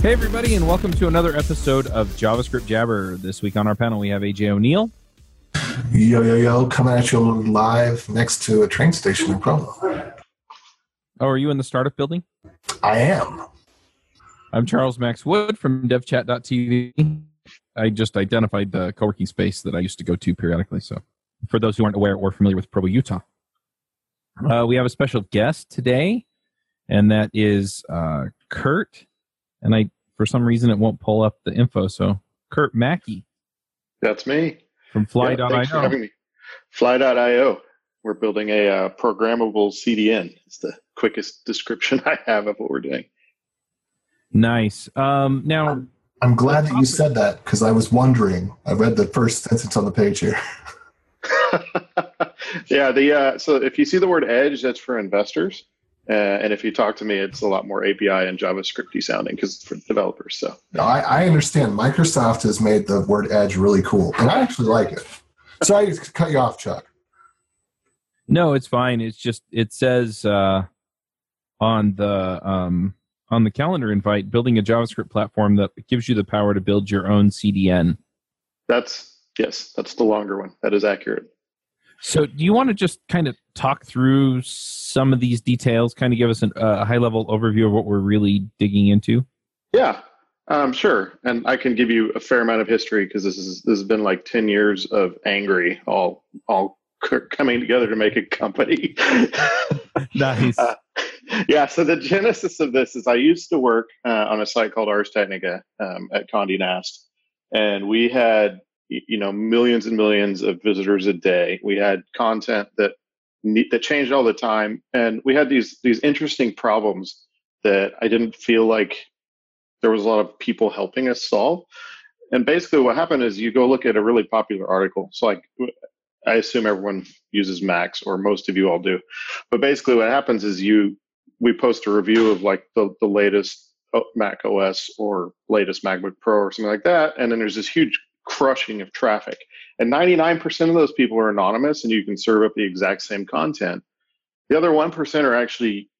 Hey everybody, and welcome to another episode of JavaScript Jabber. This week on our panel we have AJ O'Neal. Yo, yo, yo, coming at you live next to a train station in Provo. Oh, are you in the startup building? I am. I'm Charles Max Wood from devchat.tv. I just identified the co-working space that I used to go to periodically. So for those who aren't aware or familiar with Provo, Utah. Uh, we have a special guest today, and that is uh, Kurt. And I, for some reason, it won't pull up the info. So Kurt Mackey That's me. from Yeah, thanks for Fly.io. having me. Fly.io. We're building a uh, programmable CDN. It's the quickest description I have of what we're doing. nice. Um, now, I'm glad that you said that because I was wondering. I read the first sentence on the page here. yeah, the uh, so if you see the word edge, that's for investors. Uh, and if you talk to me, it's a lot more API and JavaScripty sounding because it's for developers. So No, I, I understand. Microsoft has made the word edge really cool, and I actually like it. Sorry to cut you off, Chuck. no, it's fine. It's just it says uh, on the um, on the calendar invite, building a JavaScript platform that gives you the power to build your own CDN. that's yes, that's the longer one. That is accurate. So, do you want to just kind of talk through some of these details? Kind of give us an, a high level overview of what we're really digging into. Yeah, um, sure. And I can give you a fair amount of history because this is this has been like ten years of angry, all all c- coming together to make a company. Nice. Uh, yeah. So the genesis of this is I used to work uh, on a site called Ars Technica um, at Condé Nast, and we had you know millions and millions of visitors a day. We had content that that changed all the time, and we had these these interesting problems that I didn't feel like there was a lot of people helping us solve. And basically, what happened is you go look at a really popular article. So, like, I assume everyone uses Macs, or most of you all do. But basically, what happens is you we post a review of like the the latest uh, Mac OS or latest MacBook Pro or something like that, and then there's this huge crushing of traffic. And 99% of those people are anonymous, and you can serve up the exact same content. The other 1% are actually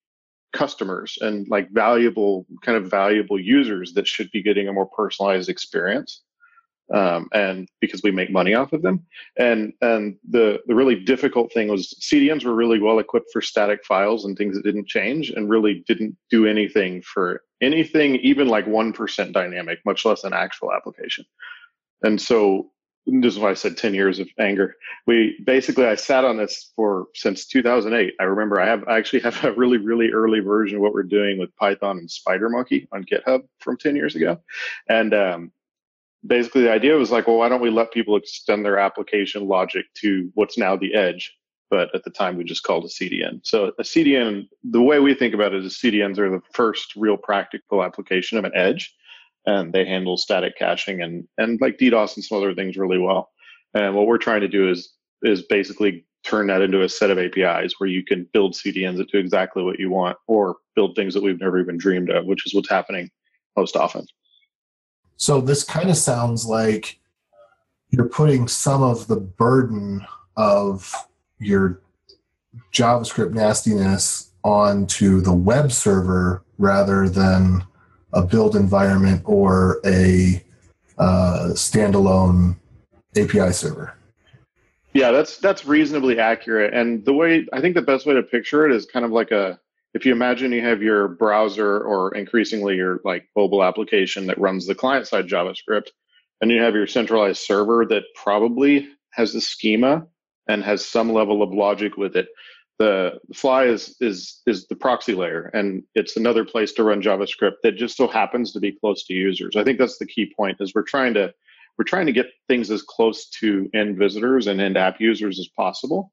customers and like valuable kind of valuable users that should be getting a more personalized experience um, and because we make money off of them and and the the really difficult thing was cdns were really well equipped for static files and things that didn't change and really didn't do anything for anything even like 1% dynamic much less an actual application and so this is why i said 10 years of anger. We basically i sat on this for since 2008 i remember i have i actually have a really really early version of what we're doing with python and Spider Monkey on github from 10 years ago. And um, basically the idea was like well why don't we let people extend their application logic to what's now the edge but at the time we just called a cdn so a cdn the way we think about it is cdns are the first real practical application of an edge and they handle static caching and and like DDoS and some other things really well. And what we're trying to do is is basically turn that into a set of APIs where you can build CDNs that do exactly what you want, or build things that we've never even dreamed of, which is what's happening most often. So this kind of sounds like you're putting some of the burden of your JavaScript nastiness onto the web server rather than a build environment or a uh, standalone API server. Yeah, that's that's reasonably accurate. And the way I think the best way to picture it is kind of like a if you imagine you have your browser or increasingly your like mobile application that runs the client side JavaScript, and you have your centralized server that probably has a schema and has some level of logic with it. The fly is is is the proxy layer, and it's another place to run JavaScript that just so happens to be close to users. I think that's the key point. Is we're trying to we're trying to get things as close to end visitors and end app users as possible.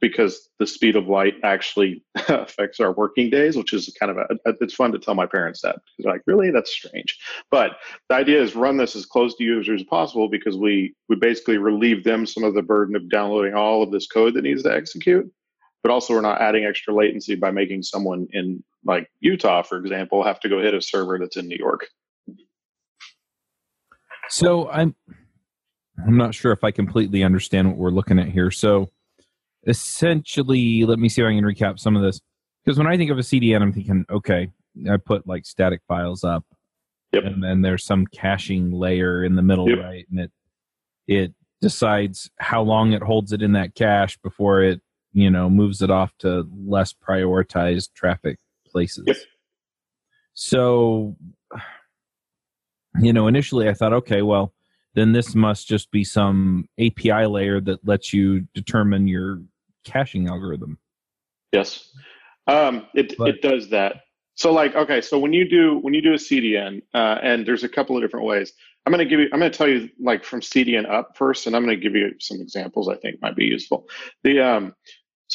because the speed of light actually affects our working days, which is kind of a, it's fun to tell my parents that because they're like, really, that's strange. But the idea is run this as close to users as possible because we we basically relieve them some of the burden of downloading all of this code that needs to execute. But also, we're not adding extra latency by making someone in like Utah, for example, have to go hit a server that's in New York. So I'm I'm not sure if I completely understand what we're looking at here. So essentially, let me see if I can recap some of this. Because when I think of a CDN, I'm thinking, okay, I put like static files up, yep. and then there's some caching layer in the middle, yep. right? And it it decides how long it holds it in that cache before it, you know, moves it off to less prioritized traffic places. Yep. So, you know, initially I thought, okay, well, then this must just be some API layer that lets you determine your caching algorithm. Yes, um, it but, it does that. So like, okay, so when you do when you do a CDN, uh, and there's a couple of different ways. I'm going to give you. I'm going to tell you like from CDN up first, and I'm going to give you some examples I think might be useful. The um,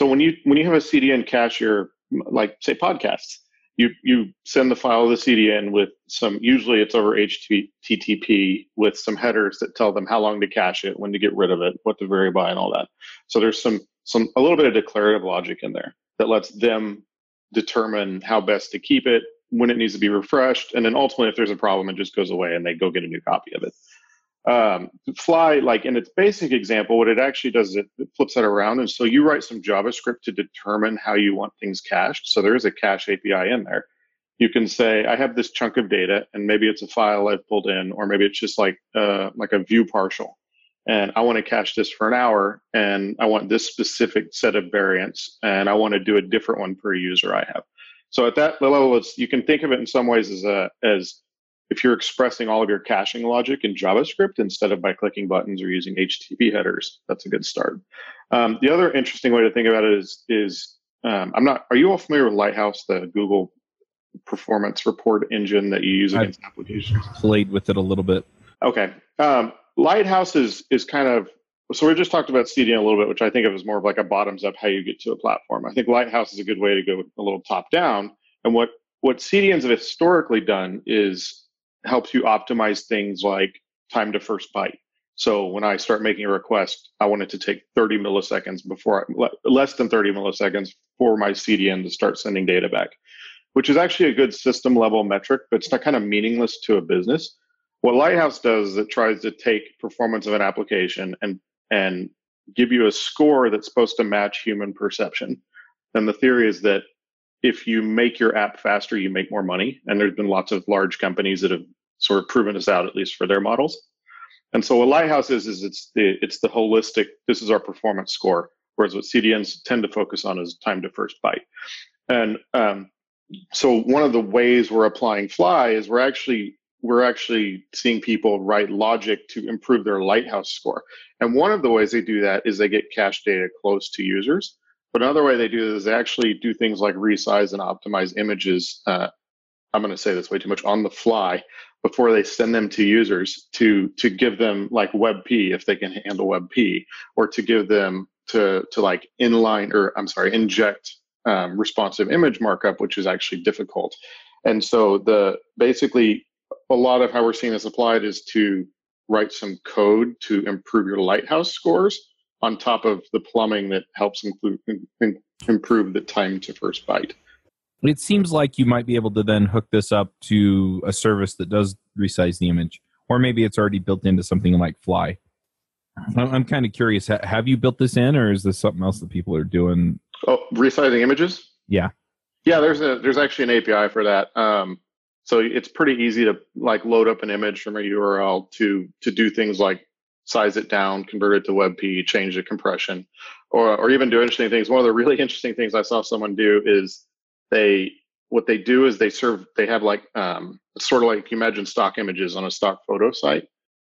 so when you when you have a CDN cache your like say podcasts, you you send the file of the CDN with some usually it's over HTTP with some headers that tell them how long to cache it, when to get rid of it, what to vary by, and all that. So there's some some a little bit of declarative logic in there that lets them determine how best to keep it, when it needs to be refreshed, and then ultimately if there's a problem, it just goes away and they go get a new copy of it. Um, fly, like in its basic example, what it actually does is it, it flips that around. And so you write some JavaScript to determine how you want things cached. So there is a cache API in there. You can say, I have this chunk of data, and maybe it's a file I've pulled in, or maybe it's just like uh, like a view partial, and I want to cache this for an hour, and I want this specific set of variants, and I want to do a different one per user I have. So at that level, it's, you can think of it in some ways as a as if you're expressing all of your caching logic in JavaScript instead of by clicking buttons or using HTTP headers, that's a good start. Um, the other interesting way to think about it is, is um, I'm not. Are you all familiar with Lighthouse, the Google performance report engine that you use against I've applications? Played with it a little bit. Okay. Um, Lighthouse is is kind of so we just talked about CDN a little bit, which I think of as more of like a bottoms up how you get to a platform. I think Lighthouse is a good way to go a little top down. And what what CDNs have historically done is helps you optimize things like time to first byte. So when I start making a request, I want it to take 30 milliseconds before, I, less than 30 milliseconds for my CDN to start sending data back, which is actually a good system level metric, but it's not kind of meaningless to a business. What Lighthouse does is it tries to take performance of an application and and give you a score that's supposed to match human perception. And the theory is that if you make your app faster, you make more money. And there's been lots of large companies that have sort of proven this out, at least for their models. And so what Lighthouse is, is it's the it's the holistic, this is our performance score. Whereas what CDNs tend to focus on is time to first byte. And um, so one of the ways we're applying Fly is we're actually we're actually seeing people write logic to improve their lighthouse score. And one of the ways they do that is they get cache data close to users. But another way they do this is they actually do things like resize and optimize images. Uh, I'm going to say this way too much on the fly before they send them to users to to give them like WebP if they can handle WebP, or to give them to to like inline or I'm sorry inject um, responsive image markup, which is actually difficult. And so the basically a lot of how we're seeing this applied is to write some code to improve your lighthouse scores on top of the plumbing that helps include, improve the time to first byte. It seems like you might be able to then hook this up to a service that does resize the image, or maybe it's already built into something like Fly. I'm kind of curious. Have you built this in, or is this something else that people are doing? Oh, resizing images. Yeah, yeah. There's a there's actually an API for that. Um, so it's pretty easy to like load up an image from a URL to to do things like size it down, convert it to WebP, change the compression, or or even do interesting things. One of the really interesting things I saw someone do is they what they do is they serve they have like um, sort of like you imagine stock images on a stock photo site.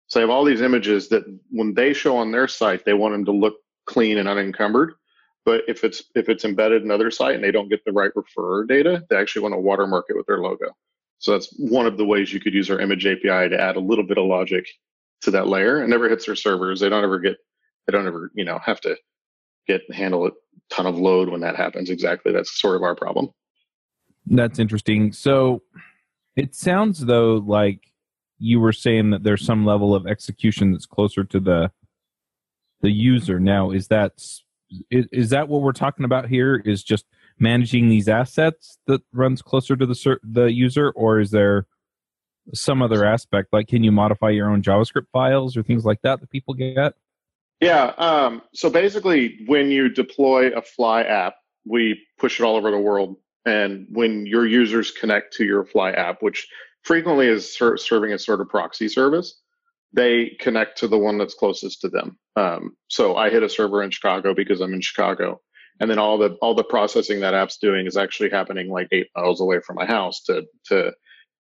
So they have all these images that when they show on their site, they want them to look clean and unencumbered. But if it's if it's embedded in another site and they don't get the right referrer data, they actually want to watermark it with their logo. So that's one of the ways you could use our image API to add a little bit of logic to that layer. It never hits their servers. They don't ever get, they don't ever, you know, have to get handle a ton of load when that happens. Exactly, that's sort of our problem. That's interesting. So it sounds though like you were saying that there's some level of execution that's closer to the the user. Now, is that is, is that what we're talking about here? Is just managing these assets that runs closer to the the user, or is there some other aspect? Like, can you modify your own JavaScript files or things like that that people get? Yeah. Um, so basically, when you deploy a Fly app, we push it all over the world. And when your users connect to your Fly app, which frequently is ser- serving as sort of proxy service, they connect to the one that's closest to them. Um, so I hit a server in Chicago because I'm in Chicago, and then all the all the processing that app's doing is actually happening like eight miles away from my house to to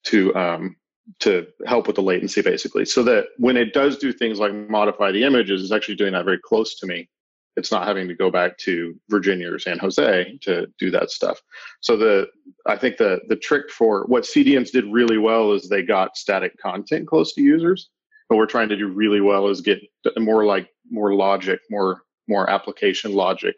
to um, to help with the latency basically. So that when it does do things like modify the images it's actually doing that very close to me. It's not having to go back to virginia or san jose to do that stuff. So the i think the the trick for what cdns did really well is they got static content close to users what we're trying to do really well is get more like more logic more more application logic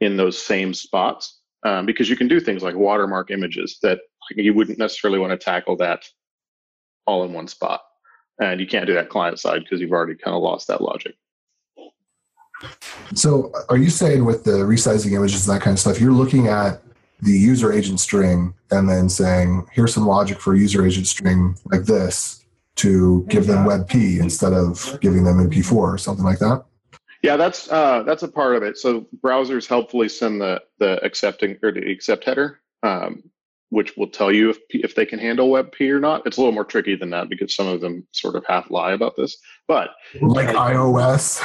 in those same spots um, because you can do things like watermark images that you wouldn't necessarily want to tackle that all in one spot. And you can't do that client side because you've already kind of lost that logic. So, are you saying with the resizing images and that kind of stuff, you're looking at the user agent string and then saying, here's some logic for user agent string like this to give them WebP instead of giving them MP4 or something like that? Yeah, that's uh, that's a part of it. So browsers helpfully send the the accepting or the accept header, um, which will tell you if if they can handle WebP or not. It's a little more tricky than that because some of them sort of half lie about this. But like iOS,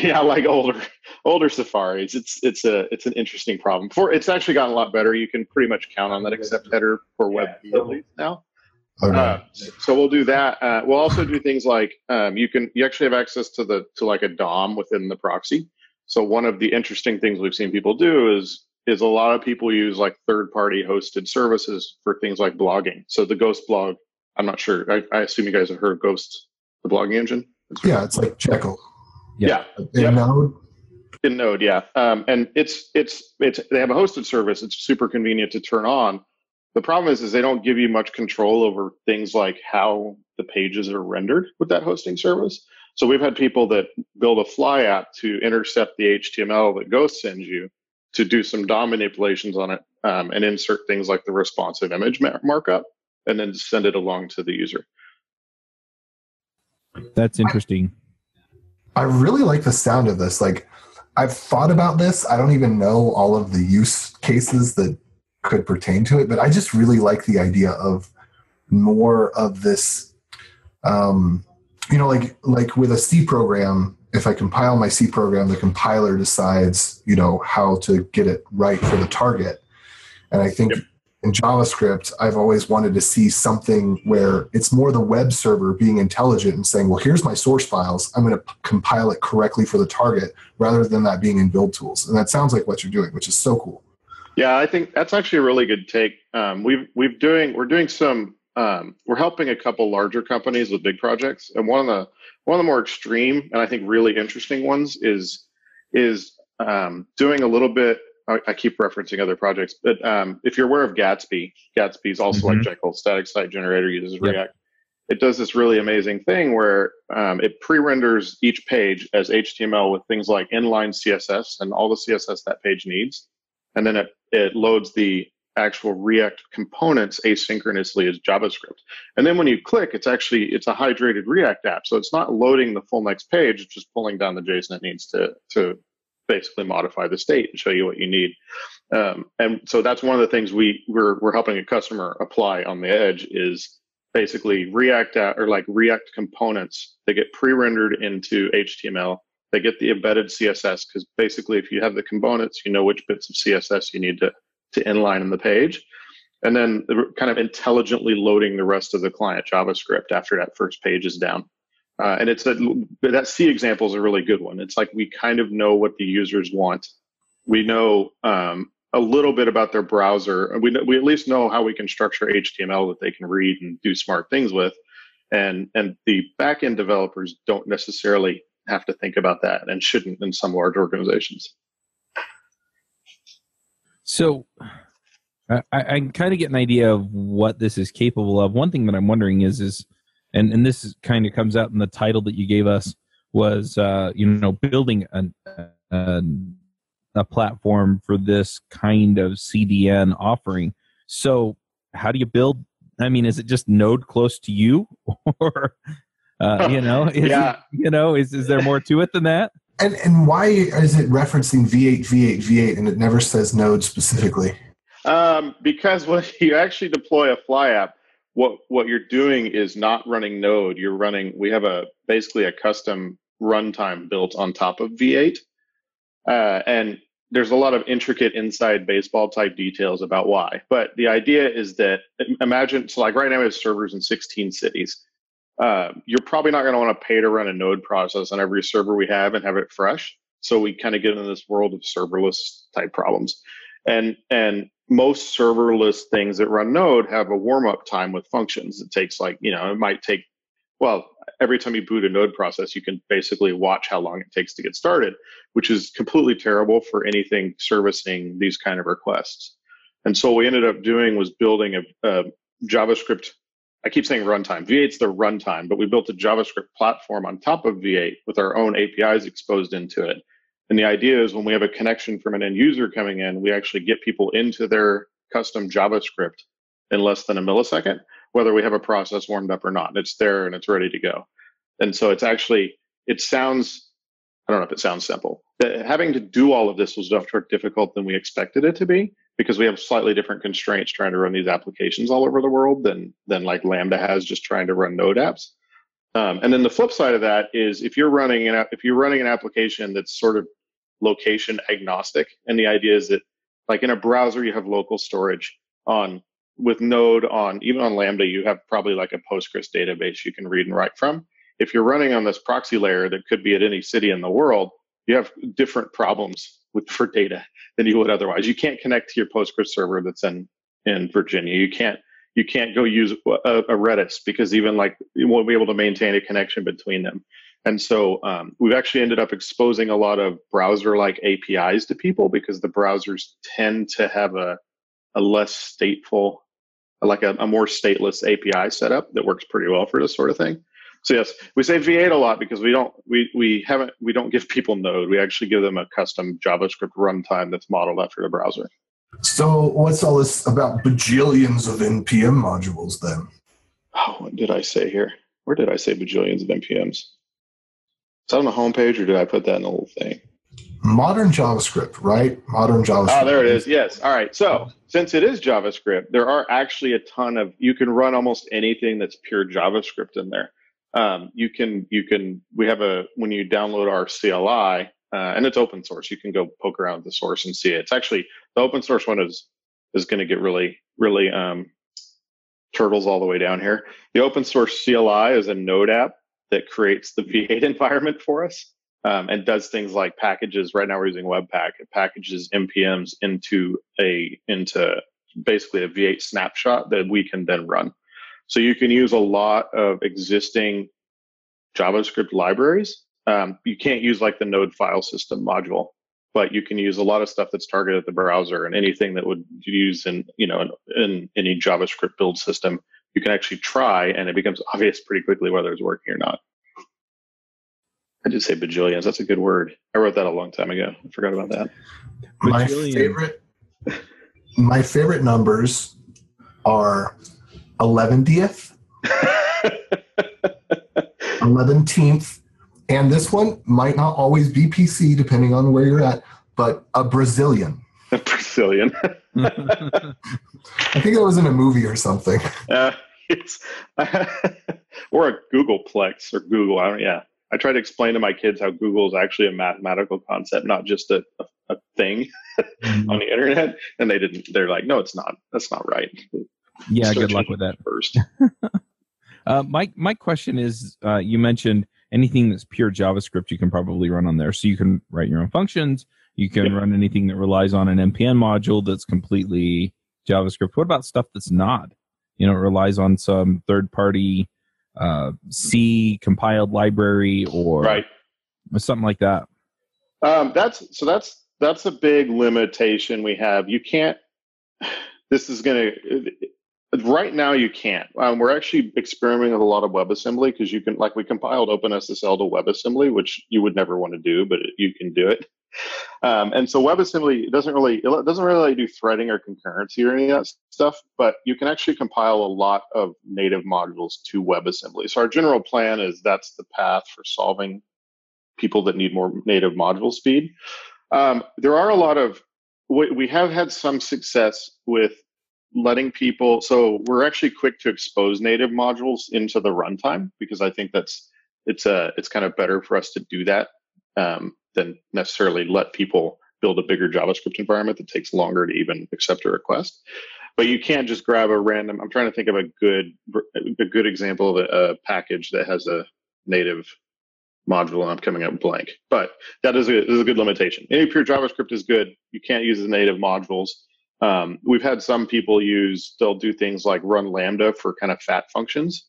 yeah, like older older Safaris, it's it's a it's an interesting problem. For it's actually gotten a lot better. You can pretty much count on that accept header for WebP at least now. Okay. Uh, so we'll do that. Uh, we'll also do things like um, you can you actually have access to the to like a DOM within the proxy. So one of the interesting things we've seen people do is is a lot of people use like third party hosted services for things like blogging. So the Ghost blog, I'm not sure. I, I assume you guys have heard of Ghost, the blogging engine. yeah, it's like Jekyll. Yeah. yeah. In yep. Node. In Node, yeah. Um, and it's it's it's they have a hosted service. It's super convenient to turn on. The problem is, is they don't give you much control over things like how the pages are rendered with that hosting service. So we've had people that build a fly app to intercept the HTML that Ghost sends you to do some DOM manipulations on it um, and insert things like the responsive image markup and then send it along to the user. That's interesting. I really like the sound of this. Like, I've thought about this. I don't even know all of the use cases that could pertain to it, but I just really like the idea of more of this. Um, you know, like like with a C program, if I compile my C program, the compiler decides, you know, how to get it right for the target. And I think yep. in JavaScript, I've always wanted to see something where it's more the web server being intelligent and saying, well, here's my source files. I'm going to p- compile it correctly for the target rather than that being in build tools. And that sounds like what you're doing, which is so cool. Yeah, I think that's actually a really good take. Um, we've we've doing we're doing some um, we're helping a couple larger companies with big projects, and one of the one of the more extreme and I think really interesting ones is is um, doing a little bit. I, I, keep referencing other projects, but um, if you're aware of Gatsby, Gatsby is also mm-hmm. like Jekyll static site generator uses yep. React. It does this really amazing thing where um, it pre-renders each page as HTML with things like inline CSS and all the CSS that page needs, and then it it loads the actual React components asynchronously as JavaScript. And then when you click, it's actually it's a hydrated React app. So it's not loading the full next page, it's just pulling down the JSON it needs to to basically modify the state and show you what you need. Um, and so that's one of the things we we're we're helping a customer apply on the edge is basically React or like React components. They get pre-rendered into HTML. They get the embedded CSS because basically, if you have the components, you know which bits of CSS you need to to inline in the page. And then kind of intelligently loading the rest of the client JavaScript after that first page is down. Uh, and it's a, that C example is a really good one. It's like we kind of know what the users want. We know um, a little bit about their browser. We, we at least know how we can structure HTML that they can read and do smart things with. And, and the backend developers don't necessarily have to think about that and shouldn't in some large organizations. So I, I kind of get an idea of what this is capable of. One thing that I'm wondering is is and and this kind of comes out in the title that you gave us was uh, you know building an, an a platform for this kind of CDN offering. So how do you build? I mean, is it just node close to you, or uh, you know, is Yeah. you know, is is there more to it than that? And and why is it referencing V8, V8, V8, and it never says Node specifically? Um, because when you actually deploy a fly app, what what you're doing is not running Node. You're running. We have a basically a custom runtime built on top of V8, uh, and there's a lot of intricate inside baseball type details about why. But the idea is that imagine so like right now we have servers in 16 cities. Uh, you're probably not going to want to pay to run a node process on every server we have and have it fresh. So we kind of get into this world of serverless type problems. And and most serverless things that run node have a warm up time with functions. It takes like, you know, it might take well, every time you boot a node process, you can basically watch how long it takes to get started, which is completely terrible for anything servicing these kind of requests. And so what we ended up doing was building a, a JavaScript. I keep saying runtime. V8's the runtime, but we built a JavaScript platform on top of V8 with our own APIs exposed into it. And the idea is when we have a connection from an end user coming in, we actually get people into their custom JavaScript in less than a millisecond, whether we have a process warmed up or not. It's there and it's ready to go. And so it's actually, it sounds, I don't know if it sounds simple. Having to do all of this was difficult than we expected it to be because we have slightly different constraints trying to run these applications all over the world than than like Lambda has just trying to run Node apps. Um, and then the flip side of that is if you're running an if you're running an application that's sort of location agnostic, and the idea is that like in a browser you have local storage on with Node on even on Lambda you have probably like a Postgres database you can read and write from. If you're running on this proxy layer that could be at any city in the world, you have different problems with for data than you would otherwise. You can't connect to your Postgres server that's in in Virginia. You can't you can't go use a, a Redis because even like you won't be able to maintain a connection between them. And so um, we've actually ended up exposing a lot of browser-like APIs to people because the browsers tend to have a a less stateful, like a, a more stateless API setup that works pretty well for this sort of thing. So yes, we say V8 a lot because we don't we we haven't we don't give people Node. We actually give them a custom JavaScript runtime that's modeled after the browser. So what's all this about bajillions of NPM modules then? Oh, what did I say here? Where did I say bajillions of npms? Is that on the homepage or did I put that in the little thing? Modern JavaScript, right? Modern ah, JavaScript. Oh, there it is. Yes. All right. So since it is JavaScript, there are actually a ton of you can run almost anything that's pure JavaScript in there. Um, you can you can we have a when you download our CLI uh, and it's open source. You can go poke around the source and see it. It's actually the open source one is is going to get really really um, turtles all the way down here. The open source CLI is a Node app that creates the V8 environment for us um, and does things like packages. Right now we're using Webpack. It packages npms into a into basically a V8 snapshot that we can then run. So you can use a lot of existing JavaScript libraries. Um, you can't use like the Node file system module, but you can use a lot of stuff that's targeted at the browser and anything that would use in you know in, in any JavaScript build system. You can actually try, and it becomes obvious pretty quickly whether it's working or not. I did say bajillions. That's a good word. I wrote that a long time ago. I forgot about that. My Bajillion. favorite my favorite numbers are 11th, 11th, and this one might not always be PC depending on where you're at, but a Brazilian. A Brazilian. I think that was in a movie or something. Uh, it's or a googolplex or googol. I don't, yeah, I try to explain to my kids how googol is actually a mathematical concept, not just a, a, a thing on the internet. And they didn't. They're like, no, it's not. That's not right. Yeah, good luck with that. first. Uh, my my question is, uh, you mentioned anything that's pure JavaScript you can probably run on there. So you can write your own functions. You can Yep. run anything that relies on an npm module that's completely JavaScript. What about stuff that's not? You know, it relies on some third party uh, C compiled library or Right. something like that. Um, that's so that's that's a big limitation we have. You can't. This is going to. Right now, you can't. Um, we're actually experimenting with a lot of WebAssembly because you can, like, we compiled OpenSSL to WebAssembly, which you would never want to do, but you can do it. Um, and so WebAssembly doesn't really it doesn't really do threading or concurrency or any of that stuff, but you can actually compile a lot of native modules to WebAssembly. So our general plan is that's the path for solving people that need more native module speed. Um, there are a lot of we, we have had some success with letting people so we're actually quick to expose native modules into the runtime because i think that's it's a it's kind of better for us to do that um, than necessarily let people build a bigger javascript environment that takes longer to even accept a request but you can't just grab a random i'm trying to think of a good a good example of a, a package that has a native module and I'm coming up blank. But that is a, is a good limitation. Any pure JavaScript is good. You can't use the native modules. Um, we've had some people use, they'll do things like run Lambda for kind of fat functions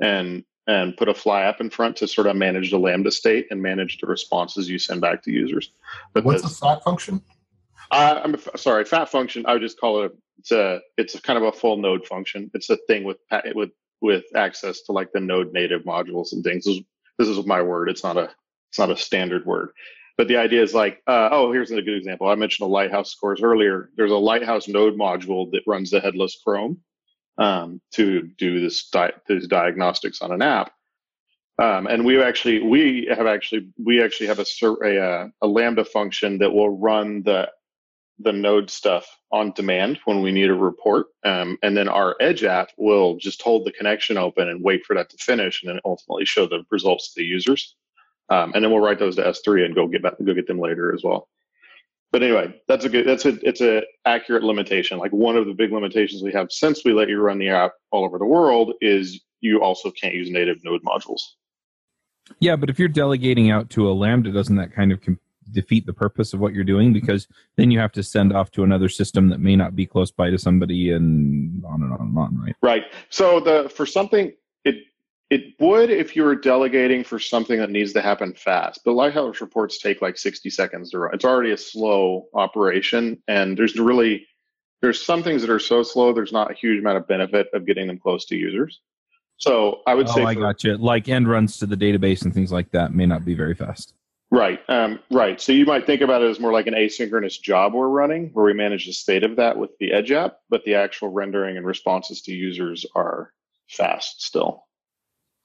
and and put a fly app in front to sort of manage the Lambda state and manage the responses you send back to users. But What's a fat function? Uh, I'm sorry, fat function. I would just call it. A, it's a. It's a kind of a full node function. It's a thing with with with access to like the node native modules and things this is my word. It's not a it's not a standard word. But the idea is like, uh, oh, here's a good example. I mentioned the Lighthouse scores earlier. There's a Lighthouse node module that runs the headless Chrome um, to do this di- these diagnostics on an app. Um, and we actually we have actually we actually have a, a uh, a lambda function that will run the the node stuff on demand when we need a report. Um, and then our Edge app will just hold the connection open and wait for that to finish and then ultimately show the results to the users. Um, and then we'll write those to S3 and go get back, go get them later as well. But anyway, that's a good, that's a, it's a accurate limitation. Like one of the big limitations we have since we let you run the app all over the world is you also can't use native node modules. Yeah, but if you're delegating out to a Lambda, doesn't that kind of defeat the purpose of what you're doing because then you have to send off to another system that may not be close by to somebody and on and on and on right right so the for something it it would if you were delegating for something that needs to happen fast but lighthouse reports take like 60 seconds to run it's already a slow operation and there's really there's some things that are so slow there's not a huge amount of benefit of getting them close to users so i would oh, say i got you like end runs to the database and things like that may not be very fast Right, um, right. So you might think about it as more like an asynchronous job we're running, where we manage the state of that with the Edge app, but the actual rendering and responses to users are fast still.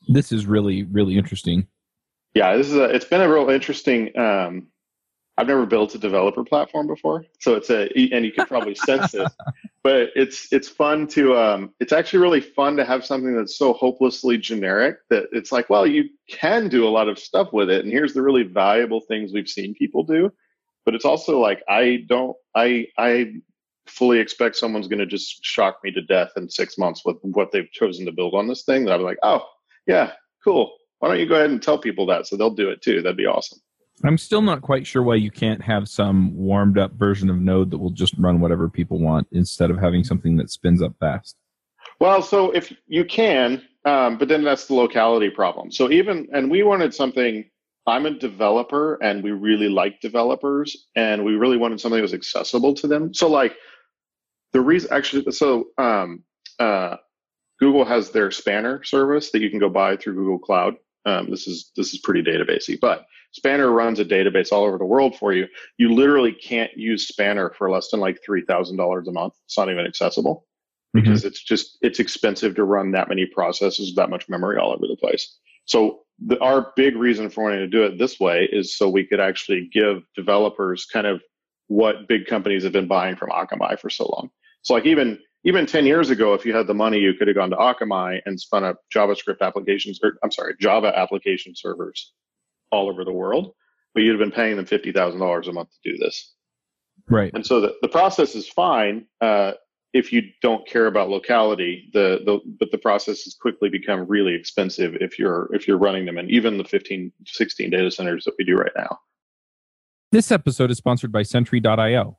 This is really, really interesting. Yeah, this is a. It's been a real interesting. Um, I've never built a developer platform before, so it's a, and you can probably sense it. But it's it's fun to um, it's actually really fun to have something that's so hopelessly generic that it's like, well, you can do a lot of stuff with it, and here's the really valuable things we've seen people do. But it's also like I don't I I fully expect someone's going to just shock me to death in six months with what they've chosen to build on this thing. That I'm like, oh yeah, cool. Why don't you go ahead and tell people that so they'll do it too? That'd be awesome. I'm still not quite sure why you can't have some warmed up version of Node that will just run whatever people want instead of having something that spins up fast. Well, so if you can, um, but then that's the locality problem. So even, and we wanted something, I'm a developer and we really like developers and we really wanted something that was accessible to them. So like the reason actually, so um, uh, Google has their Spanner service that you can go buy through Google Cloud. Um, this is this is pretty databasey, but Spanner runs a database all over the world for you. You literally can't use Spanner for less than like three thousand dollars a month. It's not even accessible mm-hmm. because mm-hmm. it's just it's expensive to run that many processes, that much memory all over the place. So the, our big reason for wanting to do it this way is so we could actually give developers kind of what big companies have been buying from Akamai for so long. So like even even 10 years ago, if you had the money, you could have gone to Akamai and spun up JavaScript applications, or I'm sorry, Java application servers all over the world, but you'd have been paying them fifty thousand dollars a month to do this. Right. And so the, the process is fine uh, if you don't care about locality. The, the but the process has quickly become really expensive if you're if you're running them in even the 15, 16 data centers that we do right now. This episode is sponsored by Sentry.io.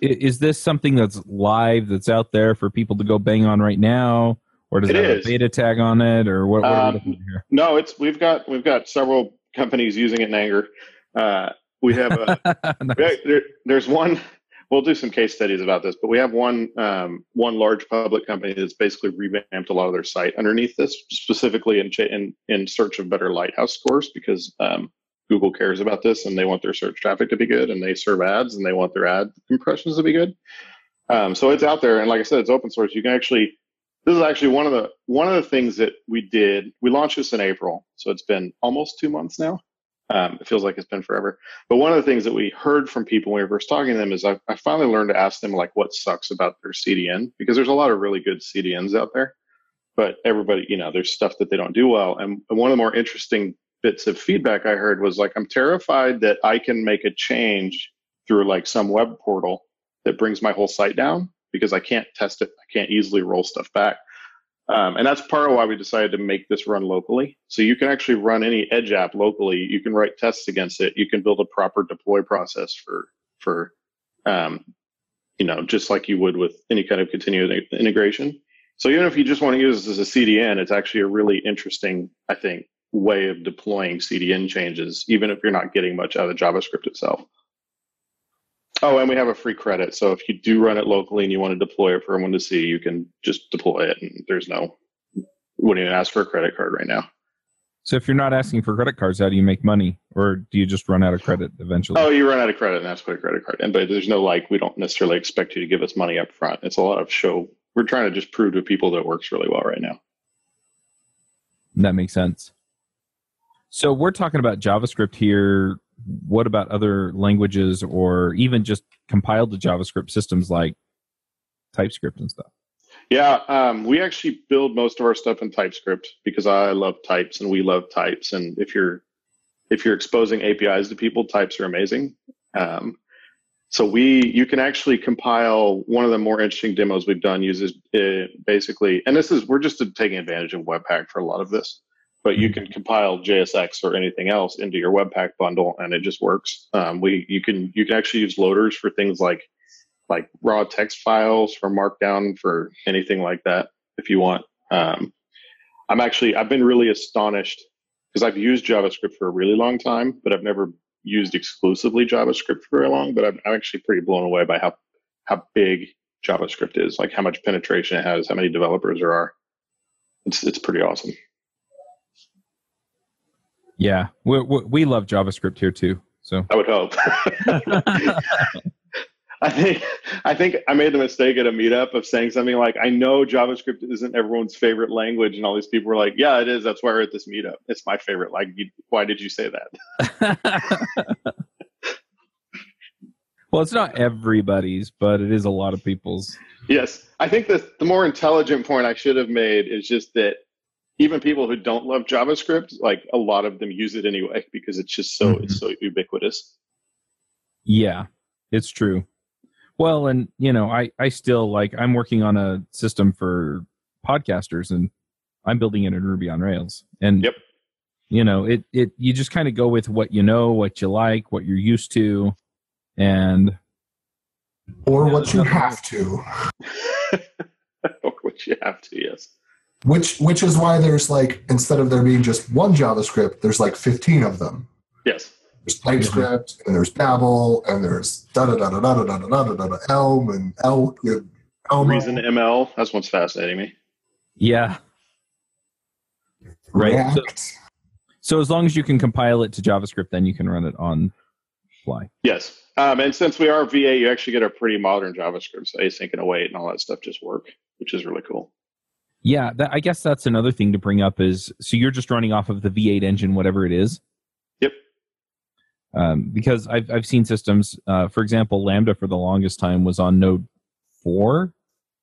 is this something that's live, that's out there for people to go bang on right now? or does it, it have is. a beta tag on it, or what? what um, here? No, it's we've got we've got several companies using it in anger. Uh, we have a, nice. we have, there, there's one. We'll do some case studies about this, but we have one um, one large public company that's basically revamped a lot of their site underneath this, specifically in in, in search of better lighthouse scores because um, Google cares about this and they want their search traffic to be good and they serve ads and they want their ad impressions to be good. Um, so it's out there, and like I said, it's open source. You can actually this is actually one of the one of the things that we did. We launched this in April, so it's been almost two months now. Um, it feels like it's been forever. But one of the things that we heard from people when we were first talking to them is I, I finally learned to ask them like what sucks about their CDN because there's a lot of really good CDNs out there, but everybody, you know, there's stuff that they don't do well. And one of the more interesting bits of feedback I heard was like, I'm terrified that I can make a change through like some web portal that brings my whole site down because I can't test it. I can't easily roll stuff back. Um, and that's part of why we decided to make this run locally. So you can actually run any Edge app locally. You can write tests against it. You can build a proper deploy process for for um, you know just like you would with any kind of continuous integration. So even if you just want to use this as a CDN, it's actually a really interesting, I think, way of deploying CDN changes, even if you're not getting much out of JavaScript itself. Oh, and we have a free credit. So if you do run it locally and you want to deploy it for everyone to see, you can just deploy it, and there's no wouldn't even ask for a credit card right now. So if you're not asking for credit cards, how do you make money, or do you just run out of credit eventually? Oh, you run out of credit and that's for a credit card. And but there's no like we don't necessarily expect you to give us money up front. It's a lot of show. We're trying to just prove to people that it works really well right now. That makes sense. So we're talking about JavaScript here what about other languages or even just compiled to JavaScript systems like TypeScript and stuff? Yeah, um, we actually build most of our stuff in TypeScript because I love types and we love types. And if you're if you're exposing APIs to people, types are amazing. Um, so we you can actually compile one of the more interesting demos we've done uses uh, basically, and this is we're just taking advantage of Webpack for a lot of this but you can compile JSX or anything else into your Webpack bundle, and it just works. Um, we you can you can actually use loaders for things like like raw text files for Markdown for anything like that if you want. Um, I'm actually I've been really astonished because I've used JavaScript for a really long time, but I've never used exclusively JavaScript for very long. But I'm, I'm actually pretty blown away by how how big JavaScript is, like how much penetration it has, how many developers there are. It's it's pretty awesome. Yeah, we, we love JavaScript here too. So I would hope. I think I think I made the mistake at a meetup of saying something like, "I know JavaScript isn't everyone's favorite language," and all these people were like, "Yeah, it is. That's why we're at this meetup. It's my favorite. Like, why did you say that?" well, it's not everybody's, but it is a lot of people's. Yes, I think the the more intelligent point I should have made is just that even people who don't love JavaScript, like a lot of them use it anyway because it's just so mm-hmm. it's so ubiquitous. Yeah, it's true. Well, and you know, I I still like I'm working on a system for podcasters and I'm building it in Ruby on Rails. And yep. you know, it it you just kind of go with what you know, what you like, what you're used to, and or what you have to. or what you have to, yes which which is why there's like instead of there being just one JavaScript, there's like 15 of them. Yes. There's TypeScript and there's Babel and there's da da da da da da da da da da Elm and Elk and Elm. Reason ML. That's what's fascinating me. Yeah. Right. So, so, as long as you can compile it to JavaScript, then you can run it on fly. Yes. Um, and since we are V8, you actually get a pretty modern JavaScript. So async and await and all that stuff just work, which is really cool. Yeah, that, I guess that's another thing to bring up is so you're just running off of the V8 engine, whatever it is. Yep. Um, because I've I've seen systems, uh, for example, Lambda for the longest time was on Node four.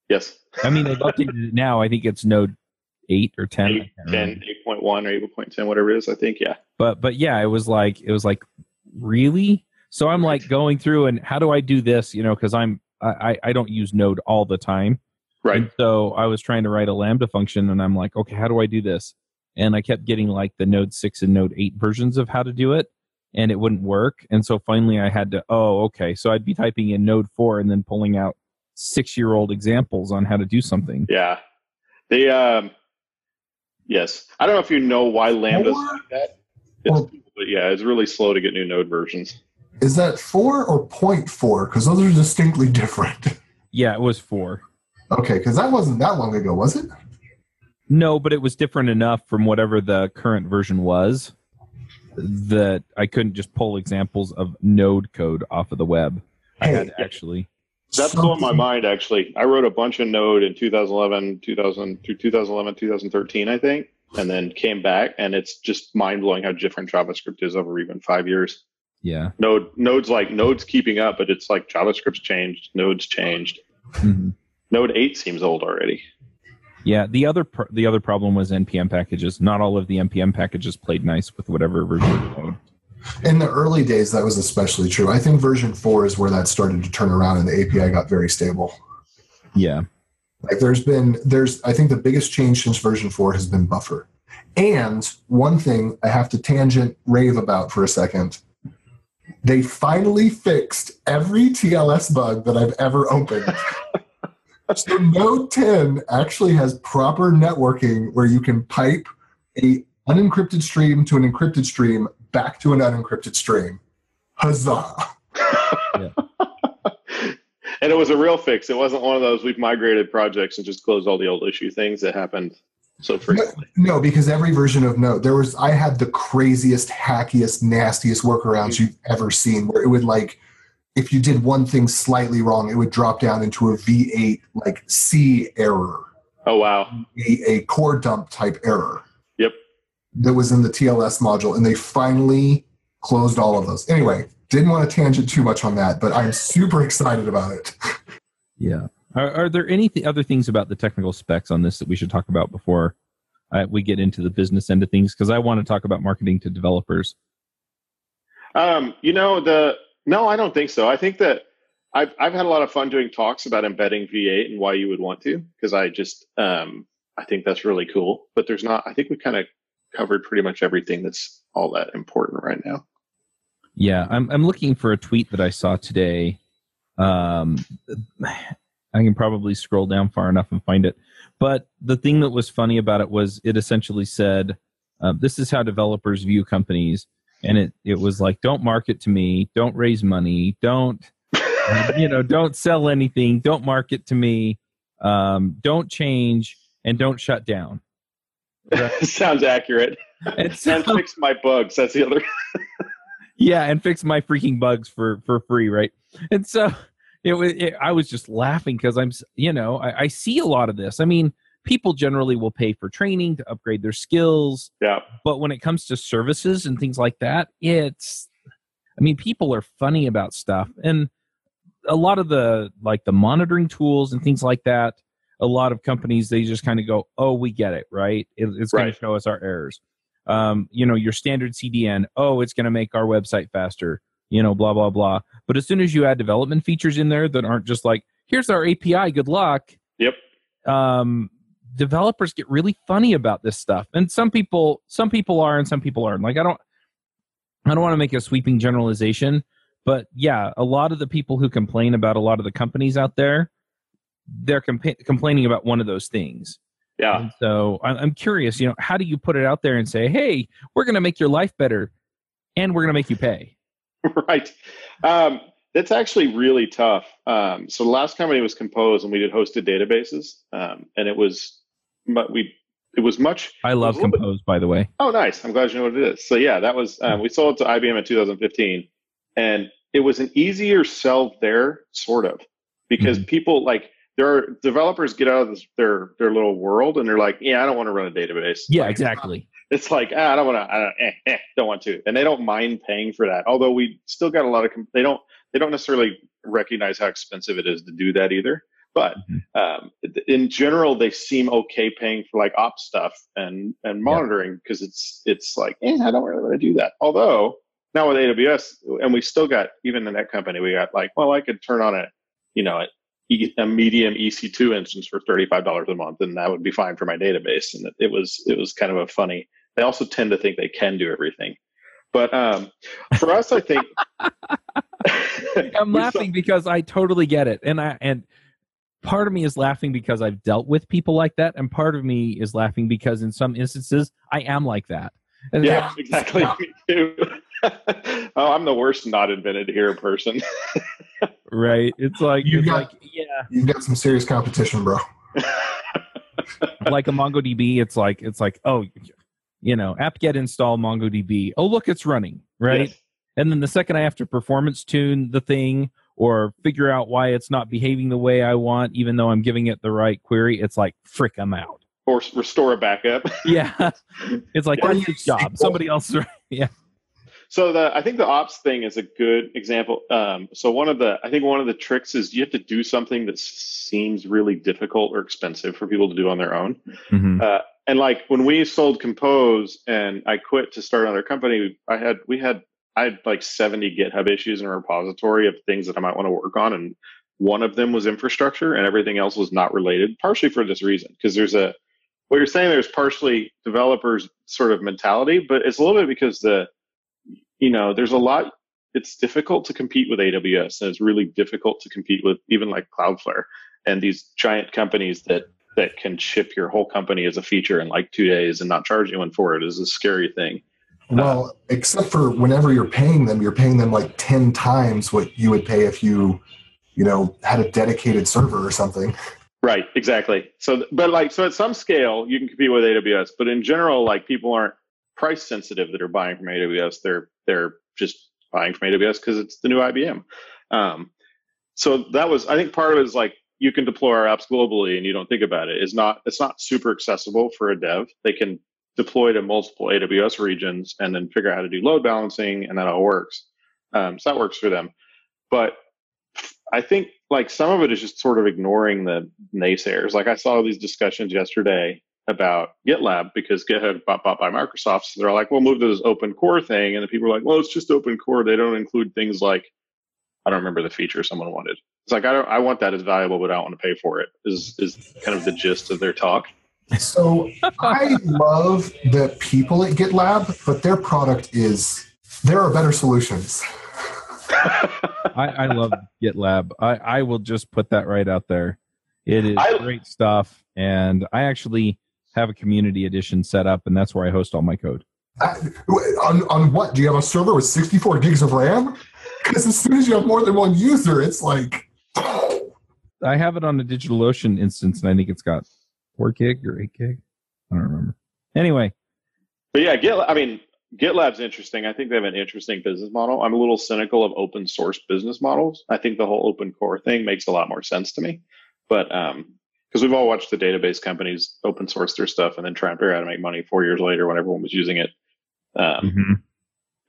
Yes. I mean, they've updated it now. I think it's Node eight or ten. Eight, 10, 8.1 or 8.10, whatever it is. I think. Yeah. But but yeah, it was like it was like really. So I'm like going through and how do I do this? You know, because I'm I I don't use Node all the time. Right. And so I was trying to write a Lambda function, and I'm like, okay, how do I do this? And I kept getting like the Node six and Node eight versions of how to do it, and it wouldn't work. And so finally, I had to, oh, okay. So I'd be typing in Node four and then pulling out six year old examples on how to do something. Yeah. They um. Yes, I don't know if you know why Lambda's Or- like that. It's, or- but yeah, it's really slow to get new Node versions. Is that four or point four? Because those are distinctly different. Yeah, it was four. Okay, because that wasn't that long ago, was it? No, but it was different enough from whatever the current version was that I couldn't just pull examples of Node code off of the web. I had actually. That's blowing my mind. Actually, I wrote a bunch of Node in 2011, 2000 through 2011, 2013, I think, and then came back, and it's just mind blowing how different JavaScript is over even five years. Yeah. Node Node's like Node's keeping up, but it's like JavaScript's changed, Node's changed. Mhm. Node eight seems old already. Yeah. The other pr- the other problem was npm packages. Not all of the npm packages played nice with whatever version of Node. In the early days, that was especially true. I think version four is where that started to turn around and the API got very stable. Yeah. Like there's been there's I think the biggest change since version four has been buffer. And one thing I have to tangent rave about for a second. They finally fixed every TLS bug that I've ever opened. so Node 10 actually has proper networking where you can pipe a unencrypted stream to an encrypted stream back to an unencrypted stream. Huzzah. and it was a real fix. It wasn't one of those we've migrated projects and just closed all the old issue things that happened so frequently. No, because every version of Node, there was I had the craziest, hackiest, nastiest workarounds mm. you've ever seen, where it would like, if you did one thing slightly wrong, it would drop down into a V8 like C error, Oh wow. a, a core dump type error Yep. that was in the TLS module, and they finally closed all of those. Anyway, didn't want to tangent too much on that, but I'm super excited about it. Yeah. Are, are there any th- other things about the technical specs on this that we should talk about before uh, we get into the business end of things? Because I want to talk about marketing to developers. Um, you know the no, I don't think so. I think that I've I've had a lot of fun doing talks about embedding V8 and why you would want to because I just um, I think that's really cool. But there's not. I think we kind of covered pretty much everything that's all that important right now. Yeah, I'm I'm looking for a tweet that I saw today. Um, I can probably scroll down far enough and find it. But the thing that was funny about it was it essentially said, uh, "This is how developers view companies," and it it was like, "Don't market to me, don't raise money, don't you know, don't sell anything, don't market to me, um, don't change, and don't shut down." Sounds accurate. And so- and fix my bugs. That's the other. yeah and fix my freaking bugs for for free right and so it was it, i was just laughing because i'm you know I, I see a lot of this i mean people generally will pay for training to upgrade their skills Yeah. but when it comes to services and things like that it's i mean people are funny about stuff and a lot of the like the monitoring tools and things like that a lot of companies they just kind of go oh we get it right it, it's going Right. to show us our errors um, you know your standard cdn oh it's going to make our website faster you know blah blah blah but as soon as you add development features in there that aren't just like here's our api good luck Yep. um, developers get really funny about this stuff and some people some people are and some people aren't like i don't i don't want to make a sweeping generalization but yeah a lot of the people who complain about a lot of the companies out there they're compa- complaining about one of those things Yeah. and so i'm curious you know how do you put it out there and say hey we're going to make your life better and we're going to make you pay right. Um, that's actually really tough. Um, so the last company was Compose, and we did hosted databases, um, and it was mu- we it was much. i love little bit- compose by the way Oh, nice! I'm glad you know what it is. So yeah, that was um, we sold to IBM in 2015, and it was an easier sell there, sort of, because Mhm. people like there are developers get out of this, their their little world and they're like, yeah, I don't want to run a database. Yeah, Like, exactly. It's like ah, I don't want to. I don't, eh, eh, don't want to, and they don't mind paying for that. Although we still got a lot of. They don't. They don't necessarily recognize how expensive it is to do that either. But Mhm. um, in general, they seem okay paying for like ops stuff and and monitoring because it's it's like, eh, I don't really want to do that. Although now with AWS, and we still got even in that company, we got like, well, I could turn on a, you know, a, a medium EC2 instance for thirty five dollars a month, and that would be fine for my database. And it, was it was kind of a funny. They also tend to think they can do everything, but um, for us, I think I'm laughing because I totally get it, and I and part of me is laughing because I've dealt with people like that, and part of me is laughing because in some instances I am like that. And Yeah, exactly. Me too. oh, I'm the worst not invented here person. right. It's like You it's got- like yeah, You've got some serious competition, bro. like a MongoDB. It's like it's like oh, you know, apt-get install MongoDB. Oh, look, it's running right. Yes. And then the second I have to performance tune the thing or figure out why it's not behaving the way I want, even though I'm giving it the right query, it's like frick, I'm out. Or restore a backup. Yeah, it's like Or that's your job. Somebody else. Yeah. So the I think the ops thing is a good example. Um, so one of the I think one of the tricks is you have to do something that seems really difficult or expensive for people to do on their own. Mm-hmm. Uh, and like when we sold Compose and I quit to start another company, I had we had I had like 70 GitHub issues in a repository of things that I might want to work on, and one of them was infrastructure, and everything else was not related. Partially for this reason, because there's a what you're saying. There's partially developers sort of mentality, but it's a little bit because the you know there's a lot. It's difficult to compete with AWS, and it's really difficult to compete with even like Cloudflare and these giant companies that that can ship your whole company as a feature in like two days and not charge anyone for it is a scary thing. Well, except for whenever you're paying them, you're paying them like 10 times what you would pay if you, you know, had a dedicated server or something. Right, exactly. So, but like, so at some scale, you can compete with AWS, but in general, like people aren't price sensitive that are buying from AWS. They're they're just buying from AWS because it's the new IBM. Um, so that was, I think, part of it is like you can deploy our apps globally and you don't think about it. It's not it's not super accessible for a dev. They can deploy to multiple AWS regions and then figure out how to do load balancing, and that all works. Um, so that works for them. But I think like some of it is just sort of ignoring the naysayers. Like I saw these discussions yesterday about GitLab because GitHub got bought by Microsoft. So they're like, we'll move to this open core thing. And the people are like, well, it's just open core. They don't include things like, I don't remember the feature someone wanted. It's like, I don't, I want that as valuable, but I don't want to pay for it is, is kind of the gist of their talk. So I love the people at GitLab, but their product is, there are better solutions. I, I love GitLab. I, I will just put that right out there. It is I- great stuff, and I actually have a community edition set up, and that's where I host all my code. Uh, on, on what? Do you have a server with 64 gigs of RAM? Because as soon as you have more than one user, it's like, I have it on the DigitalOcean instance, and I think it's got four gig or eight gig. I don't remember. Anyway, But yeah, Git, I mean, GitLab's interesting. I think they have an interesting business model. I'm a little cynical of open source business models. I think the whole open core thing makes a lot more sense to me. But um, because we've all watched the database companies open source their stuff and then try and figure out how to make money four years later when everyone was using it. Um,